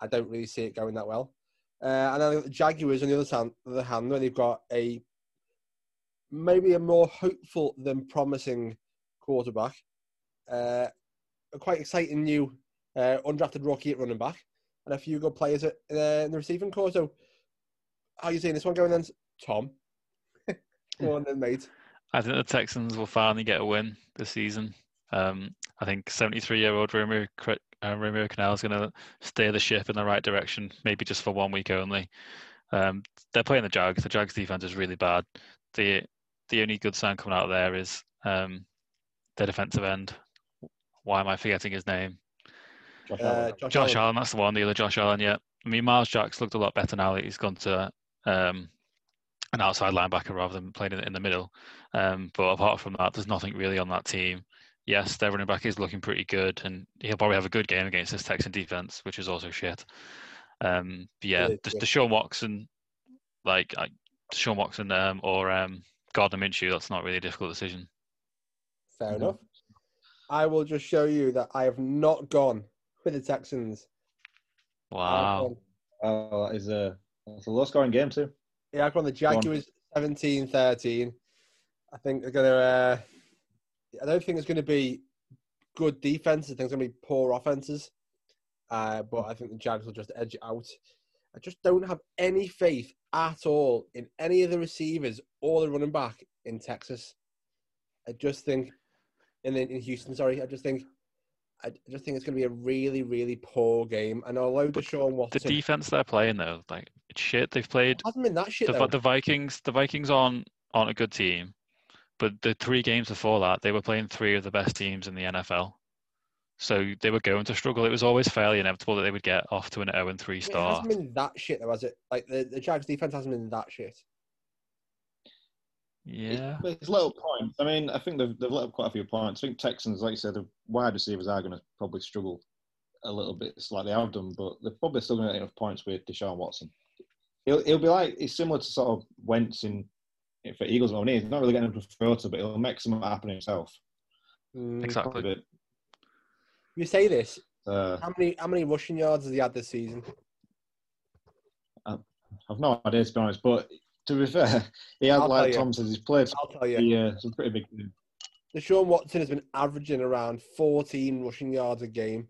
I don't really see it going that well. Uh, and then the Jaguars, on the other hand, other hand, they've got a maybe a more hopeful than promising quarterback, uh, a quite exciting new uh, undrafted rookie at running back, and a few good players at, uh, in the receiving core. So, how are you seeing this one going then, Tom? Go on then, mate. I think the Texans will finally get a win this season. Um, I think 73-year-old Romeo, uh, Romeo Crennel is going to steer the ship in the right direction, maybe just for one week only. Um, they're playing the Jags. The Jags defense is really bad. The the only good sign coming out of there is um, their defensive end. Why am I forgetting his name? Josh, uh, Josh, Josh Allen. Allen. That's the one. The other Josh Allen. Yeah. I mean, Myles Jack's looked a lot better now that he's gone to um, an outside linebacker rather than playing in the middle. Um, but apart from that, there's nothing really on that team. Yes, their running back is looking pretty good, and he'll probably have a good game against this Texan defense, which is also shit. Um, but yeah, the, Deshaun Watson, like uh, Deshaun Watson um, or um, Gardner Minshew, that's not really a difficult decision. Fair enough. I will just show you that I have not gone with the Texans. Wow. Oh, that is a, that's a low scoring game, too. Yeah, I've gone the Jaguars 17 13. I think they're going to. Uh, I don't think it's going to be good defense. I think it's going to be poor offenses. Uh, but I think the Jags will just edge it out. I just don't have any faith at all in any of the receivers or the running back in Texas. I just think, in in Houston, sorry, I just think, I just think it's going to be a really, really poor game. And although but Deshaun Watson, the defense they're playing though, like it's shit. They've played. It hasn't been that shit. The, the Vikings, the Vikings on aren't a good team, but the three games before that, they were playing three of the best teams in the NFL. So they were going to struggle. It was always fairly inevitable that they would get off to an 0 3 start. It hasn't been that shit, though, has it? Like the, the Jags defense hasn't been that shit. Yeah. It's, it's little points. I mean, I think they've, they've let up quite a few points. I think Texans, like you said, the wide receivers are going to probably struggle a little bit, slightly out them, but they're probably still going to get enough points with Deshaun Watson. He'll, he'll be like, it's similar to sort of Wentz in for Eagles. I he's not really getting enough to throw to, but he'll make something happen himself. Mm, exactly. You say this. Uh, how many how many rushing yards has he had this season? I've no idea to be honest, but to be fair, he had like Tom says he's played. I'll tell you. Yeah, uh, some pretty big. Deshaun Watson has been averaging around 14 rushing yards a game.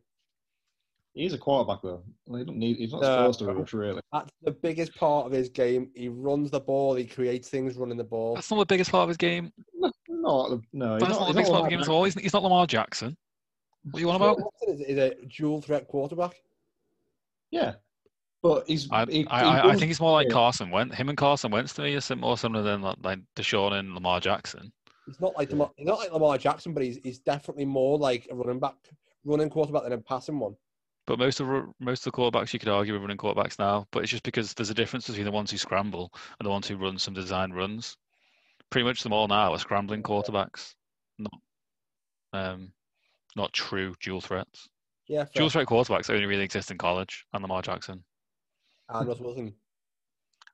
He's a quarterback though. He don't need, he's not supposed to rush really. That's the biggest part of his game. He runs the ball. He creates things running the ball. That's not the biggest part of his game. No, no, no That's not, not the biggest part of the game at all. He's, he's not Lamar Jackson. What do you want about? Is, is a dual threat quarterback. Yeah, but he's. I, he, I, I, I, think he's more like Carson Wentz. Him and Carson Wentz to me is more similar than like, like Deshaun and Lamar Jackson. He's not like Lamar, he's not like Lamar Jackson, but he's he's definitely more like a running back, running quarterback than a passing one. But most of most of the quarterbacks you could argue are running quarterbacks now. But it's just because there's a difference between the ones who scramble and the ones who run some design runs. Pretty much them all now are scrambling quarterbacks, not um, not true dual threats. Yeah, fair. dual threat quarterbacks only really exist in college and Lamar Jackson. And Russell Wilson.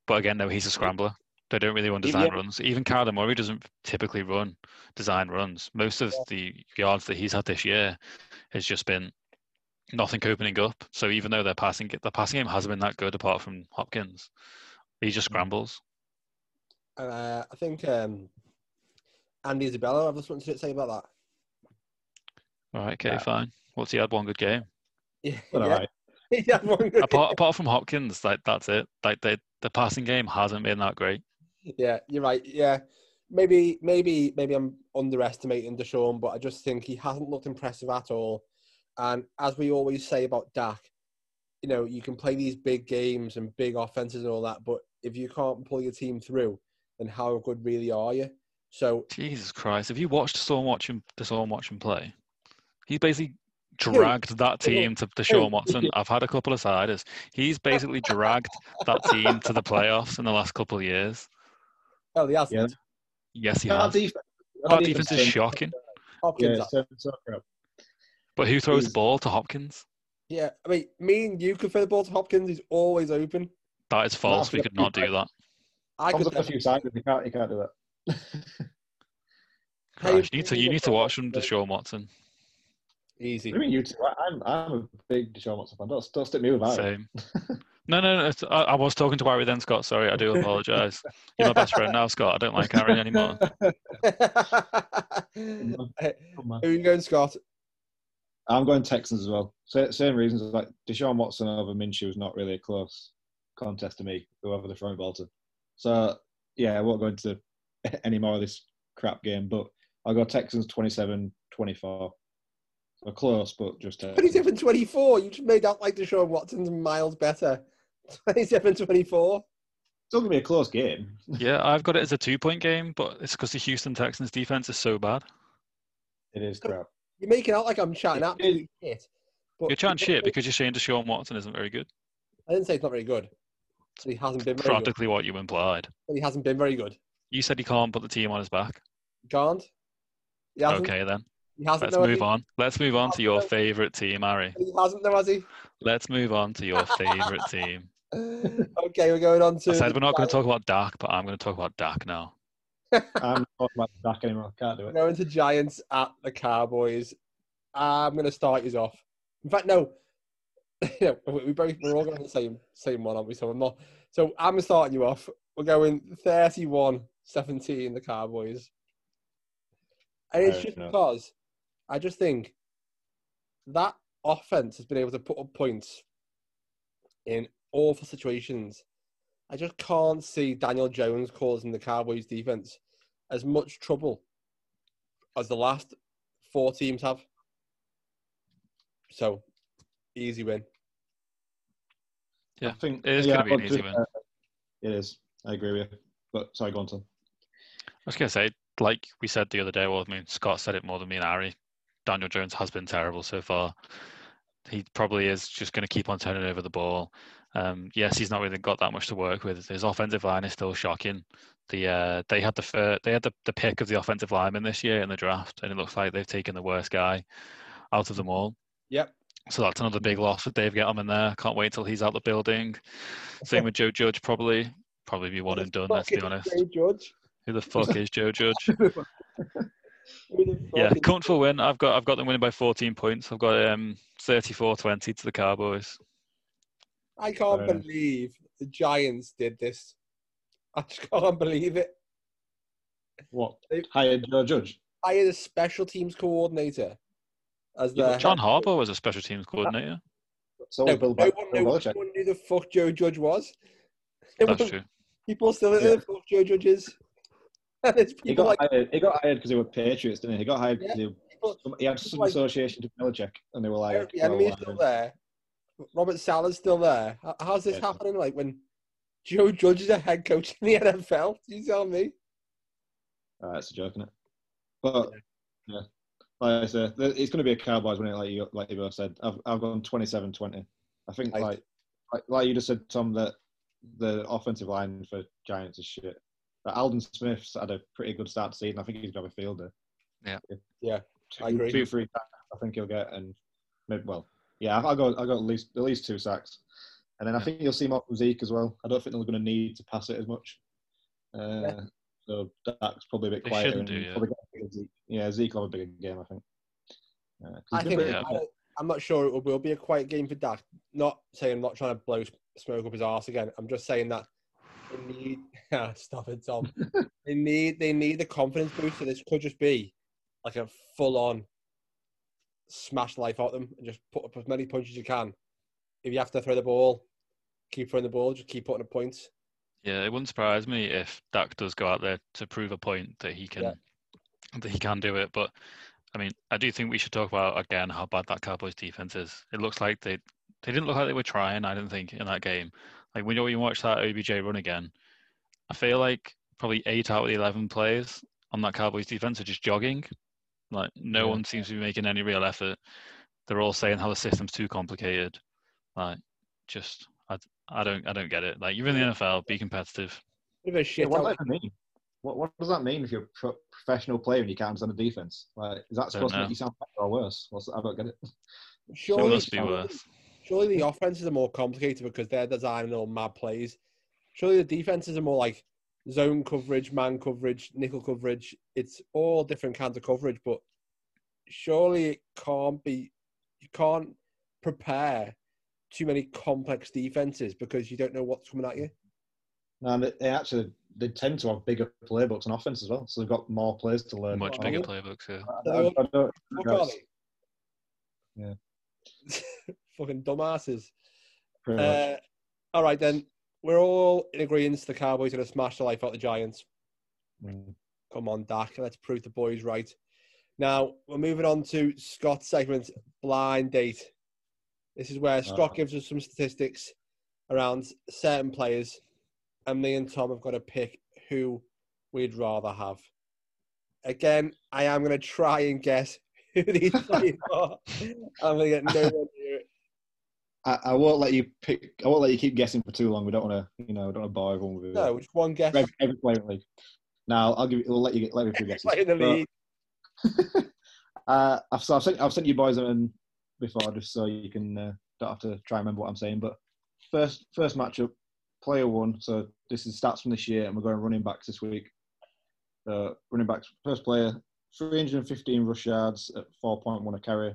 But again, though, he's a scrambler. They don't really run design yeah. runs. Even Kyler Murray doesn't typically run design runs. Most of yeah. the yards that he's had this year has just been nothing opening up. So even though their passing the passing game hasn't been that good apart from Hopkins, he just mm. scrambles. Uh, I think um, Andy Isabella, I've wanted to say about that. All right, okay, yeah. fine. What's he had one good game? Yeah, all yeah. right. he had one good apart, game. apart from Hopkins, like that's it. Like the the passing game hasn't been that great. Yeah, you're right. Yeah, maybe maybe maybe I'm underestimating Deshaun, but I just think he hasn't looked impressive at all. And as we always say about Dak, you know, you can play these big games and big offenses and all that, but if you can't pull your team through, then how good really are you? So Jesus Christ, have you watched Storm watching the Storm watching play? He's basically dragged that team to, Deshaun Watson. I've had a couple of siders. He's basically dragged that team to the playoffs in the last couple of years. Oh, he has. Yeah. Yes, he has. Defense, that defense is shocking. Hopkins. Yeah, but who throws he's, the ball to Hopkins? Yeah, I mean, me and you could throw the ball to Hopkins. He's always open. That is false. We could not do that. I could. a few siders. He can't. He can't do that. Christ, you need to you need to watch them, Deshaun Watson. Easy. I mean you two? I- I'm I'm a big Deshaun Watson fan. Don't, don't stick me with that. Same. No, no, no. I, I was talking to Harry then, Scott. Sorry, I do apologise. You're my best friend now, Scott. I don't like Harry anymore. Come on. Who are you going, Scott? I'm going Texans as well. Same reasons. Like Deshaun Watson over Minshew is not really a close contest to me. Whoever they're throwing the ball to. So yeah, I won't go into any more of this crap game. But I'll go Texans 27-24. So close, but just Texans. 27 24. You just made out like Deshaun Watson's miles better. 27 24. Still gonna be a close game. Yeah, I've got it as a two-point game, but it's because the Houston Texans defense is so bad. It is crap. You're making out like I'm chatting absolute shit. But You're chatting shit because you're saying Deshaun Watson isn't very good. I didn't say it's not very good. So he hasn't been very good. Practically what you implied. But he hasn't been very good. You said he can't put the team on his back. Can't. Okay, then. He hasn't. Let's though, move on. Let's move on to your favourite team, Harry. He hasn't, though, has he? Let's move on to your favourite team. okay, we're going on to. I said we're not going to talk about Dak, but I'm going to talk about Dak now. I'm not the back anymore. Can't do it. going to Giants at the Cowboys. I'm going to start you off. In fact, no. yeah, we both we're all going the same same one, aren't we? So I'm not. So I'm starting you off. We're going 31-17 the Cowboys, and it's just enough. because I just think that offense has been able to put up points in awful situations. I just can't see Daniel Jones causing the Cowboys defense as much trouble as the last four teams have. So, easy win. Yeah, I think it is yeah, gonna be an easy win. uh, It is. I agree with you. But sorry, go on, Tom. I was going to say, like we said the other day, well, I mean, Scott said it more than me and Ari. Daniel Jones has been terrible so far. He probably is just going to keep on turning over the ball. Um, yes, he's not really got that much to work with. His offensive line is still shocking. The uh, they had the fir- they had the, the pick of the offensive lineman this year in the draft, and it looks like they've taken the worst guy out of them all. Yep. So that's another big loss for Dave Gettleman there. Can't wait till he's out the building. Same with Joe Judge, probably. Probably be one and done, let's be honest. Joe Judge. Who the fuck is Joe Judge? Yeah, comfortable win. I've got I've got them winning by 14 points. I've got um 34-20 to the Cowboys. I can't Fair believe the Giants did this. I just can't believe it. What? They- Hired Joe Judge. Hired had a special teams coordinator as Yeah, the but John head- Harper was a special teams coordinator. So No, was Bill, no, Be- one, Bill no, Belichick. no one knew the fuck Joe Judge was. No That's one- true. People still don't know the fuck Joe Judge is. And it's He people got like hired. He got hired because they were Patriots, didn't he? He got hired because he, he had some like- association to Belichick, and they were like, the oh, enemy is still there. Robert Saleh's still there. How's this Yeah. happening? Like when Joe Judge is a head coach in the NFL? Do you tell me? Uh, it's a joke, isn't it? But yeah, like I said, it's going to be a Cowboys win. Like you, like you both said, I've I've gone 27-20. I think I- like, like like you just said, Tom, that the offensive line for Giants is shit. But Aldon Smith's had a pretty good start to season. I think he's got a fielder. Yeah. Yeah, two, I agree. Two, three I think he'll get, and maybe well, yeah, I got I got at least at least two sacks, and then I think you'll see more from Zeke as well. I don't think they're going to need to pass it as much. Uh, Yeah. So Dak's probably a bit They quieter. shouldn't and do, yeah. get Zeke. Yeah, Zeke will have a bigger game, I think. Uh, 'cause I think yeah. I, am not sure it will, will be a quiet game for Dak. Not saying I'm not trying to blow smoke up his arse again. I'm just saying that they need. Stop it, Tom. they need they need the confidence boost. So this could just be like a full on smash the life out of them and just put up as many punches as you can. If you have to throw the ball, keep throwing the ball. Just keep putting up points. Yeah, it wouldn't surprise me if Dak does go out there to prove a point that he can Yeah. that he can do it. But I mean, I do think we should talk about again how bad that Cowboys defense is. It looks like they they didn't look like they were trying. I didn't think in that game. Like when you when you watch that OBJ run again, I feel like probably eight out of the eleven players on that Cowboys defense are just jogging. Like no Yeah. one seems to be making any real effort. They're all saying how the system's too complicated. Like just I, I don't I don't get it. Like you're in the NFL, be competitive. Bit of a Yeah, what does that mean? What, what does that mean if you're a pro- professional player and you can't understand the defense? Like, is that supposed to make you sound better or worse? What's, I don't get it. It must be worse. Surely the offenses are more complicated because they're designing all mad plays. Surely the defenses are more like zone coverage, man coverage, nickel coverage. It's all different kinds of coverage, but surely it can't be. You can't prepare too many complex defenses because you don't know what's coming at you. And they, they actually they tend to have bigger playbooks on offense as well, so they've got more players to learn. Much bigger playbooks, yeah. I, I, I don't, Look I at don't- it. Yeah. Fucking dumbasses. Uh, all right, then. We're all in agreement the Cowboys are going to smash the life out of the Giants. Mm. Come on, Dak. Let's prove the boys right. Now, we're moving on to Scott's segment, Blind Date. This is where Scott Uh. gives us some statistics around certain players, and me and Tom have got to pick who we'd rather have. Again, I am going to try and guess who these players are. I'm going to get it. I, I won't let you pick. I won't let you keep guessing for too long. We don't want to, you know, don't want to bore everyone with it. No, just one guess. every, every player in the league. Now I'll give you. We'll let you get. Let me three guesses. In the league. Uh, I've, so I've sent. I've sent you boys in before, just so you can uh, don't have to try and remember what I'm saying. But first, first matchup, player one. So this is stats from this year, and we're going running backs this week. Uh, running backs, first player, 315 rush yards at 4.1 a carry,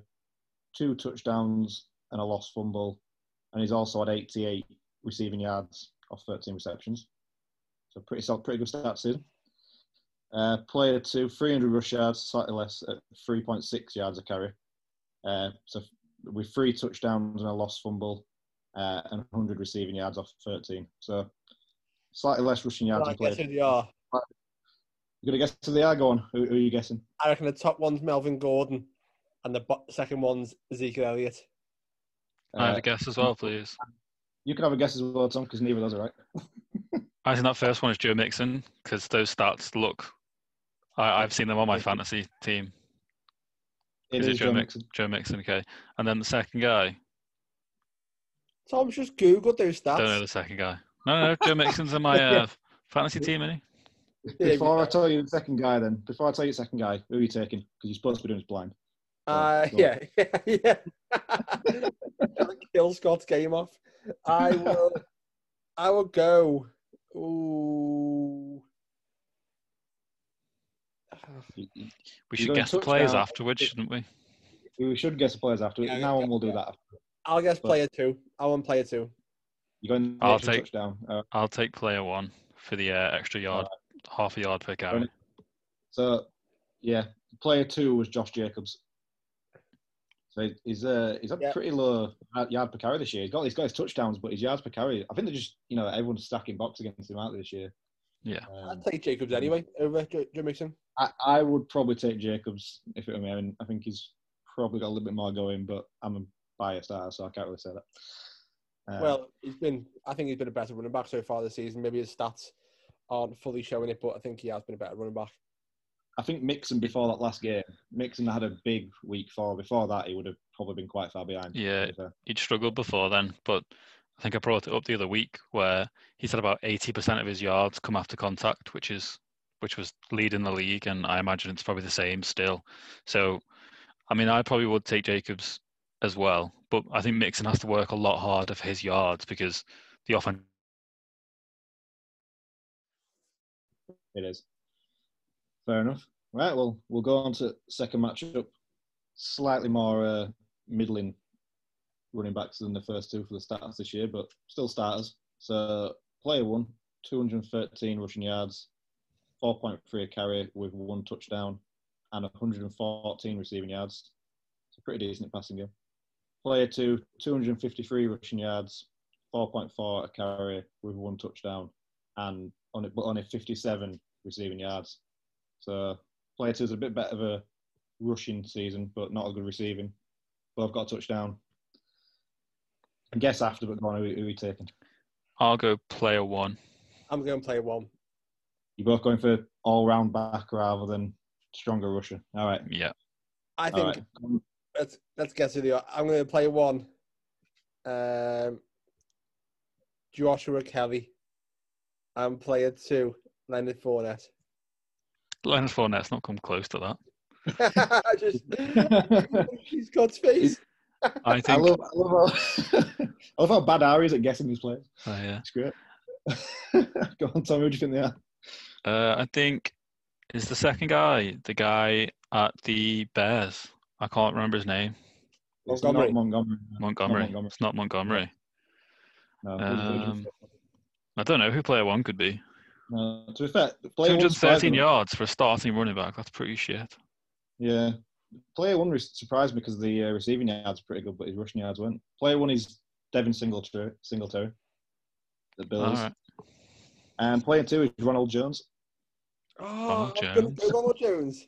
two touchdowns and a lost fumble, and he's also had 88 receiving yards off 13 receptions. So pretty solid, pretty good stats season. Uh, player two, 300 rush yards, slightly less at 3.6 yards a carry. Uh, so with three touchdowns and a lost fumble, uh, and 100 receiving yards off 13. So slightly less rushing yards. Right, than guess who they are. You're gonna guess who they are. Go on. Who, who are you guessing? I reckon the top one's Melvin Gordon, and the second one's Ezekiel Elliott. I have Uh, a guess as well, please. you can have a guess as well, Tom, because neither of those are right. I think that first one is Joe Mixon because those stats look. I, I've seen them on my fantasy team. It Is it is Joe, Joe Mixon? Joe Mixon, okay. And then the second guy, Tom's just googled those stats. don't know the second guy. No, no, no Joe Mixon's in my uh, fantasy team, isn't he? Before I tell you the second guy, then before I tell you the second guy, who are you taking? Because you're supposed to be doing this blind. Uh, yeah, yeah, yeah. Kill Scott's game off. I will. I will go. Ooh. You- you- We should going guess the players touchdown. afterwards, shouldn't we? We should guess the players afterwards. Yeah, now yeah, on, we'll do yeah. that. After. I'll guess But- player two. I want player two. You're going the I'll take- touchdown. Uh, I'll take player one for the uh, extra yard, half a yard per carry. So, yeah, player two was Josh Jacobs. So he's uh, he's had Yeah. pretty low yard per carry this year. He's got he's got his touchdowns, but his yards per carry. I think they're just you know everyone's stacking box against him out this year. Yeah. Um, I'd take Jacobs anyway over Joe, Joe Mixon. I, I would probably take Jacobs if it were me. I mean, I think he's probably got a little bit more going, but I'm a biased eye, so I can't really say that. Uh, Well, he's been. I think he's been a better running back so far this season. Maybe his stats aren't fully showing it, but I think he has been a better running back. I think Mixon before that last game, Mixon had a big week four. Before that, he would have probably been quite far behind. Yeah. He'd struggled before then, but I think I brought it up the other week where he said about 80% of his yards come after contact, which is which was leading the league, and I imagine it's probably the same still. So, I mean, I probably would take Jacobs as well, but I think Mixon has to work a lot harder for his yards because the offense. It is. Fair enough. Right, well, we'll go on to second matchup. Slightly more uh, middling running backs than the first two for the starters this year, but still starters. So, player one, 213 rushing yards, 4.3 a carry with one touchdown, and 114 receiving yards. It's a pretty decent passing game. Player two, 253 rushing yards, 4.4 a carry with one touchdown, and on it, but only 57 receiving yards. So player two is a bit better of a rushing season, but not a good receiving. Both got a touchdown. I guess after, but go on, who, who are we taking? I'll go player one. I'm going to play one. You're both going for all round back rather than stronger rusher. All right. Yeah. I All think right. let's let's get to the. I'm going to play one. Um, Joshua Kelley. And player two, Leonard Fournette. Leonard Fournette's not come close to that. I just he's God's face. I I love, I love how, I love how bad Ari is at guessing these players. Oh, yeah. It's great. go on, Tommy. What do you think they are? Uh, I think is the second guy the guy at the Bears. I can't remember his name. It's Montgomery. not Montgomery. Montgomery. Montgomery. It's not Montgomery. No, Um, I don't know who player one could be. No, to be fair, player 213 me. yards for a starting running back. That's pretty shit. Yeah. Player one re- surprised me because the uh, receiving yards are pretty good, but his rushing yards weren't. Player one is Devin Singletary, Singletary the Bills. All right. And player two is Ronald Jones. Oh, Ronald I was gonna Jones. go Ronald Jones.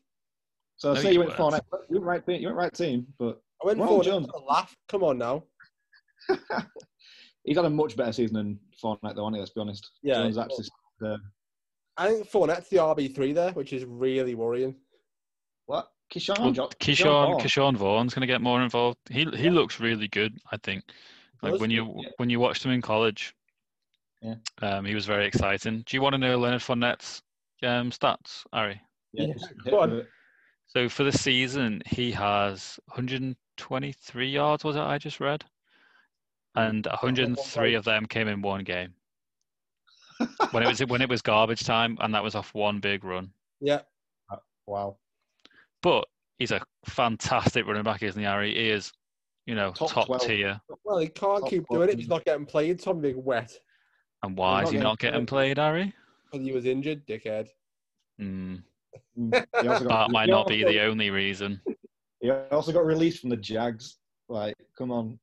So I No, say you you went weren't. You went right team. You went right team, but I went Ronald for Jones. a laugh. Come on now. he's had a much better season than Fournette, though. hasn't he? Let's be honest. Yeah, Jones actually. Uh, I think Fournette's the RB three there, which is really worrying. what? Ke'Shawn. Well, Jo- Ke'Shawn, Vaughn. Ke'Shawn Vaughn's going to get more involved. He he looks really good. I think. Like when you Yeah. when you watched him in college, Yeah. um, he was very exciting. Do you want to know Leonard Fournette's um, stats, Ari? Yeah, Yeah, go on. So for the season, he has 123 yards. Was it I just read? And 103 of them came in one game. When it was when it was garbage time, and that was off one big run. Yeah, Wow. But he's a fantastic running back, isn't he, Ari? He is, you know, Top top, tier. well, he can't Top keep doing it he's not getting played. Tom being wet And why not is he getting not getting played. played, Ari? because he was injured, dickhead. Hmm. Mm. He also got- That might not be the only reason. He also got released from the Jags. Like, come on.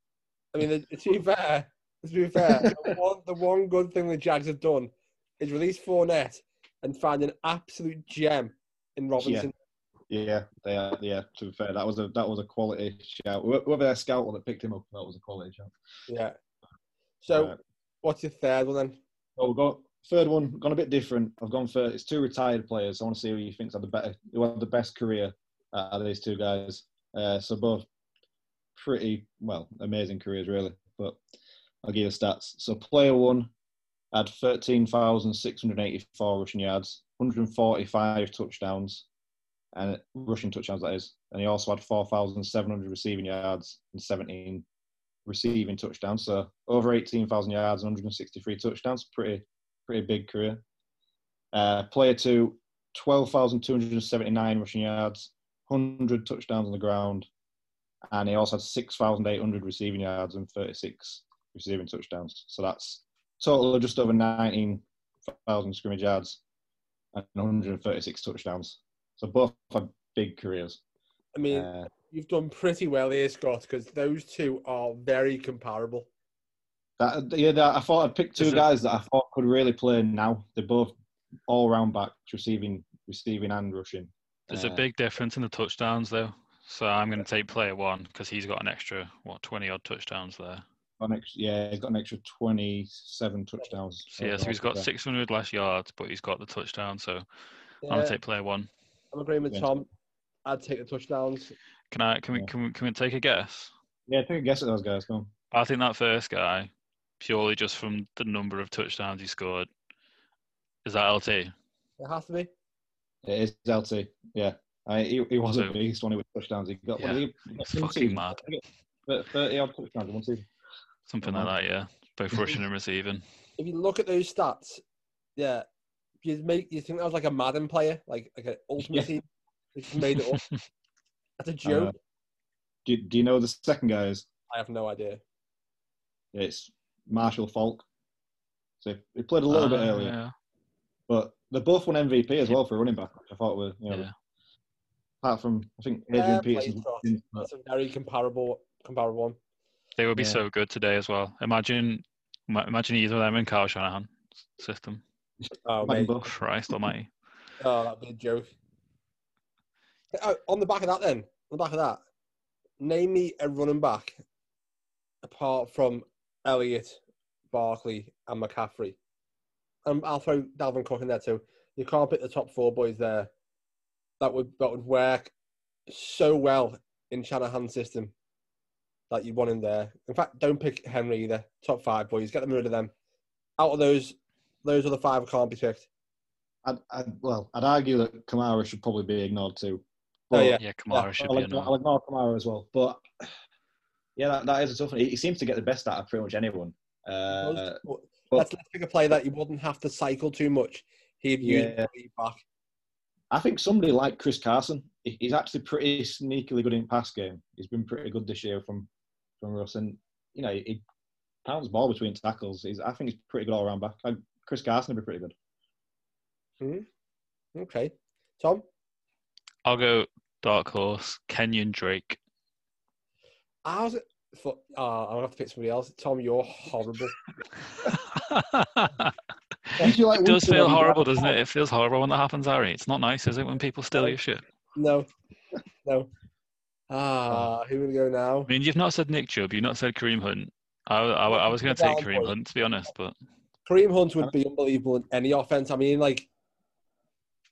I mean, the- to be fair, to be fair, the, one, the one good thing the Jags have done is release Fournette and find an absolute gem in Robinson. Yeah, they are. Yeah, to be fair, that was a that was a quality shout. Wh- Whoever their scout that picked him up, that was a quality shout. Yeah. So, Right. what's your third one then? Well, we've got third one, gone a bit different. I've gone for it's two retired players. I want to see who you think's had the better, who had the best career out of these two guys. Uh, so both pretty well, amazing careers really. But I'll give you the stats. So player one had thirteen thousand six hundred eighty-four rushing yards, one hundred forty-five touchdowns, and rushing touchdowns that is. And he also had four thousand seven hundred receiving yards and seventeen receiving touchdowns. So over eighteen thousand yards, one hundred sixty-three touchdowns. Pretty pretty big career. Uh, player two, 12,279 rushing yards, 100 touchdowns on the ground, and he also had 6,800 receiving yards and 36 receiving touchdowns. So that's total of just over 19,000 scrimmage yards and 136 touchdowns. So both had big careers. I mean, Uh, you've done pretty well here, Scott, because those two are very comparable. That, yeah, that, I thought I'd pick two guys that I thought could really play now. They're both all round backs, receiving, receiving and rushing. There's Uh, a big difference in the touchdowns, though. So I'm going to take player one because he's got an extra what 20 odd touchdowns there. Got an extra, yeah, he's got an extra 27 touchdowns. So yeah, so he's got 600 less yards, but he's got the touchdown. So I'm Yeah, going to take player one. I'm agreeing with Yeah. Tom. I'd take the touchdowns. Can I? Can we? Can we? Can we take a guess? Yeah, take a guess at those guys. Come on. I think that first guy, purely just from the number of touchdowns he scored, is that LT. It has to be. It is LT. Yeah, I, he, he was So- a beast when he was touchdowns. He got, Yeah, did he, he got fucking season? mad. He 30 odd touchdowns in one season. Something like that, yeah. Both rushing and receiving. If you look at those stats, yeah, you make you think that was like a Madden player, like like an ultimate Yeah. team. They just made it up. That's a joke. Uh, do, do you know the second guy is? I have no idea. It's Marshall Faulk. So he played a little bit Ah, earlier, yeah. but they both won MVP as well for running back. Which I thought were, you know, Yeah. apart from I think Adrian Fair play, Peterson. That's a very comparable comparable one. They would be Yeah. so good today as well. Imagine, imagine either of them in Kyle Shanahan system. Oh, Imagine mate. both. Christ Almighty. Oh, that'd be a joke. Oh, on the back of that, then, on the back of that, name me a running back apart from Elliott, Barkley, and McCaffrey. And I'll throw Dalvin Cook in there too. You can't pick the top four boys there. That would that would work so well in Shanahan's system that you want in there. In fact, don't pick Henry either. Top five boys, get them rid of them. Out of those, those other five can't be picked. I'd, I'd, well, I'd argue that Kamara should probably be ignored too. Oh, yeah. Yeah, Kamara should I'll, be a ignore, no. I'll ignore Kamara as well. But yeah, that, that is a tough one. He, he seems to get the best out of pretty much anyone. Uh, let's, let's pick a player that you wouldn't have to cycle too much. he'd use Yeah. back. I think somebody like Chris Carson, he's actually pretty sneakily good in pass game. He's been pretty good this year from from Russ, and you know he pounds ball between tackles. He's, I think he's pretty good all around back. I, Chris Carson would be pretty good. Okay, Tom. I'll go dark horse. Kenyan Drake. How's it? For, uh, I'm gonna have to pick somebody else. Tom, you're horrible. You like it does feel horrible, doesn't it? It feels horrible when that happens, Harry. It's not nice, is it, when people steal your shit? No, no. Ah, who would go now? I mean, you've not said Nick Chubb, you've not said Kareem Hunt. I, I, I was going to take Kareem. Hunt, to be honest, but Kareem Hunt would be unbelievable in any offense. I mean, like,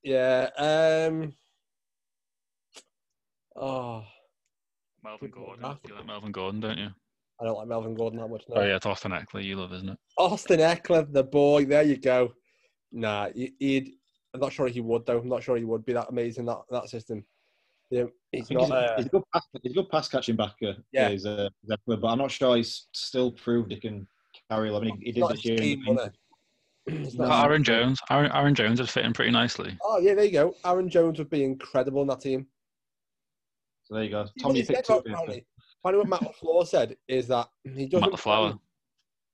yeah. Um. Oh, Melvin People Gordon. laugh. You like Melvin Gordon, don't you? I don't like Melvin Gordon that much. No. Oh, yeah, it's Austin Ekeler you love, isn't it? Austin Ekeler, the boy. There you go. Nah, he- he'd. I'm not sure he would though. I'm not sure he would be that amazing that that system. Yeah, he's not. he's, Uh, he's a good pass, he's a good pass catching backer. Yeah. He's, uh, Zeppelin, but I'm not sure he's still proved he can carry 11. He, he did not this year. team, wasn't No. Aaron Jones. Aaron, Aaron Jones would fit in pretty nicely. Oh yeah, there you go. Aaron Jones would be incredible in that team. So there you go. See Tom, what you picked two. about Brownie? Funny what Matt LaFleur said is that he doesn't Matt LaFleur. play-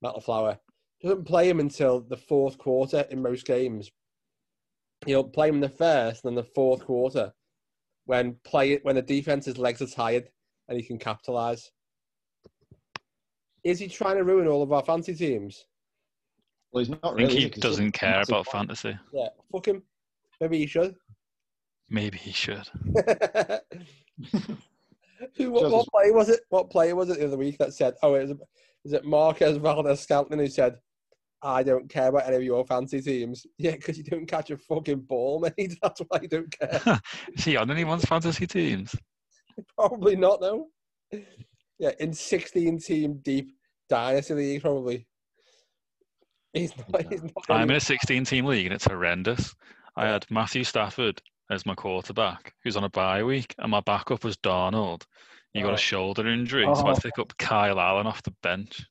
Matt LaFleur doesn't play him until the fourth quarter in most games. He'll play him in the first and then the fourth quarter when play when the defense's legs are tired and he can capitalize. Is he trying to ruin all of our fancy teams? Well, he's not I think really. he is he? 'Cause he's doesn't care about fan. fantasy. Yeah, fuck him. Maybe he should. Maybe he should. Who, what, Just what as- player was it? What player was it the other week that said, "Oh, it was, is it Marquez Valdes-Scantling who said, I don't care about any of your fancy teams. Yeah, because you don't catch a fucking ball, mate. That's why you don't care. Is he on anyone's fantasy teams? probably not, though. Yeah, in 16 team deep dynasty league, probably. He's not. He's not I'm in a 16 team league and it's horrendous. I had Matthew Stafford as my quarterback, who's on a bye week, and my backup was Darnold. He got Oh. a shoulder injury, so I Oh. pick up Kyle Allen off the bench,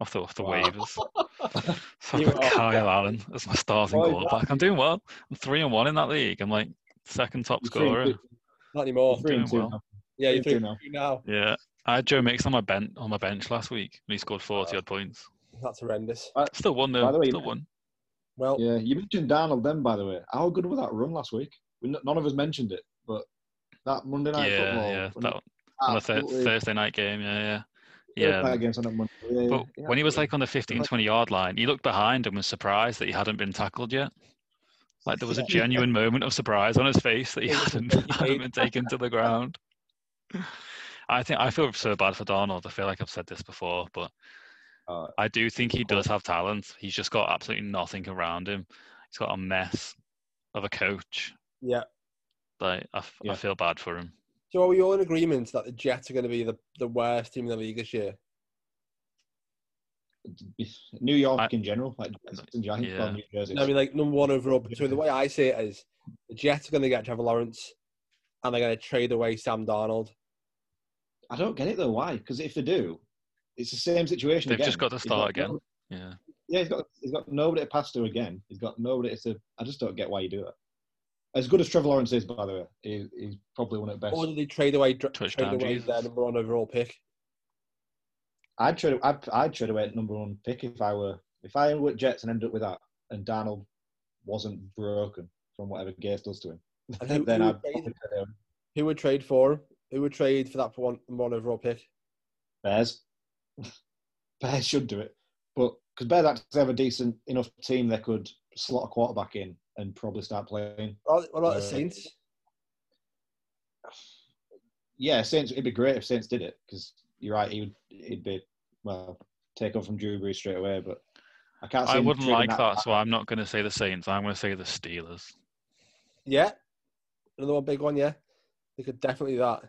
off the off the Wow. waivers. So I You put are- Kyle Allen as my starting Boy, quarterback. I'm doing well. I'm three and one in that league. I'm like second top You're scorer. two- Not anymore. three and doing two well. Yeah, you're three three and two now. Yeah, I had Joe Mixon on my bench on my bench last week, and he scored 40 odd points. That's horrendous. Uh, still won By the way, Still won. Well, Yeah, you mentioned Darnold then, by the way. How good was that run last week? We, none of us mentioned it, but that Monday night Yeah, football. yeah. when That on the thir- absolutely- Thursday night game. Yeah, yeah. Yeah. against on Monday. Yeah, But yeah, when he was like on the 15, 20 yard line, he looked behind and was surprised that he hadn't been tackled yet. Like there was a genuine moment of surprise on his face that he hadn't, hadn't been taken to the ground. I think I feel so bad for Darnold. I feel like I've said this before, but Uh, I do think he does have talent. He's just got absolutely nothing around him. He's got a mess of a coach. yeah. Like I, f- I Yeah. feel bad for him. So are we all in agreement that the Jets are going to be the, the worst team in the league this year? New York I- in general, like Giants, Yeah. New Jersey. I mean, like number one overall. So the way I see it is, the Jets are going to get Trevor Lawrence, and they're going to trade away Sam Darnold. I don't get it though. Why? Because if they do, it's the same situation. They've again. just got to start no- again. Yeah. yeah, he's got he's got nobody to pass to again. He's got nobody to. I just don't get why you do that. As good as Trevor Lawrence is, by the way, he, he's probably one of the best. Or do they trade away dr- trade away Jesus. their number one overall pick? I'd trade. I'd, I'd trade away number one pick if I were if I were Jets and ended up with that, and Darnold wasn't broken from whatever Gase does to him. Who- then who I'd would trade- trade him. Who would trade for him? Who would trade for that one number one overall pick? Bears. Bears should do it, but because Bears actually have a decent enough team, they could slot a quarterback in and probably start playing. What what about the Uh, Saints? Yeah, Saints. It'd be great if Saints did it because you're right. He would. He'd be well take off from Drew Brees straight away, but I can't. See I wouldn't like that, so I'm not going to say the Saints. I'm going to say the Steelers. Yeah, another one big one. Yeah, they could definitely do that.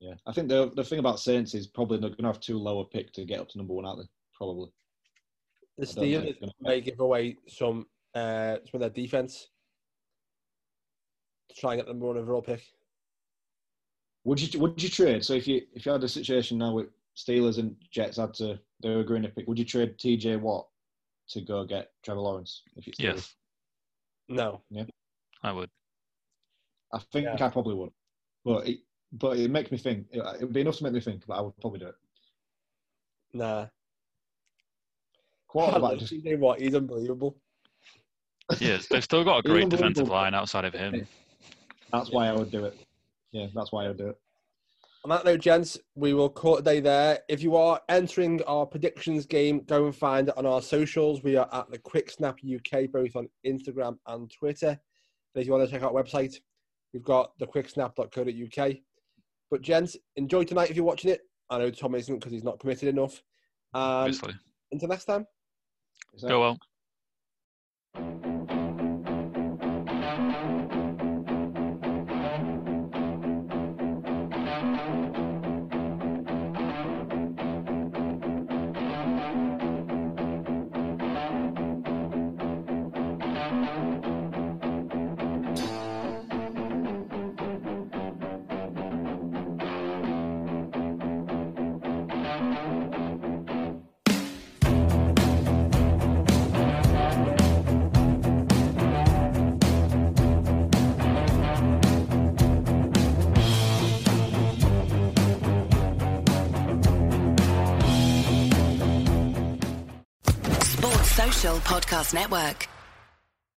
Yeah, I think the the thing about Saints is probably they're going to have too low a pick to get up to number one, aren't they? Probably. The I don't think Steelers may give away some uh, some of their defense to try and get the number one overall pick. Would you would you trade? So if you if you had a situation now with Steelers and Jets had to they were agreeing to pick, would you trade T.J. Watt to go get Trevor Lawrence if it's Yes, No. Yeah. I would. I think Yeah. I probably would, but it, but it makes me think. It, it would be enough to make me think, but I would probably do it. Nah. Quarterback just TJ Watt, he's unbelievable. Yes, they've still got a great defensive line outside of him. that's why I would do it. Yeah, that's why I would do it. On that note, gents, we will call it a day there. If you are entering our predictions game, go and find it on our socials. We are at the Quick Snap UK, both on Instagram and Twitter. And if you want to check out our website, we've got thequicksnap.co.uk. But gents, enjoy tonight if you're watching it. I know Tom isn't because he's not committed enough. Um, Obviously, until next time. Is that- go well. Podcast Network.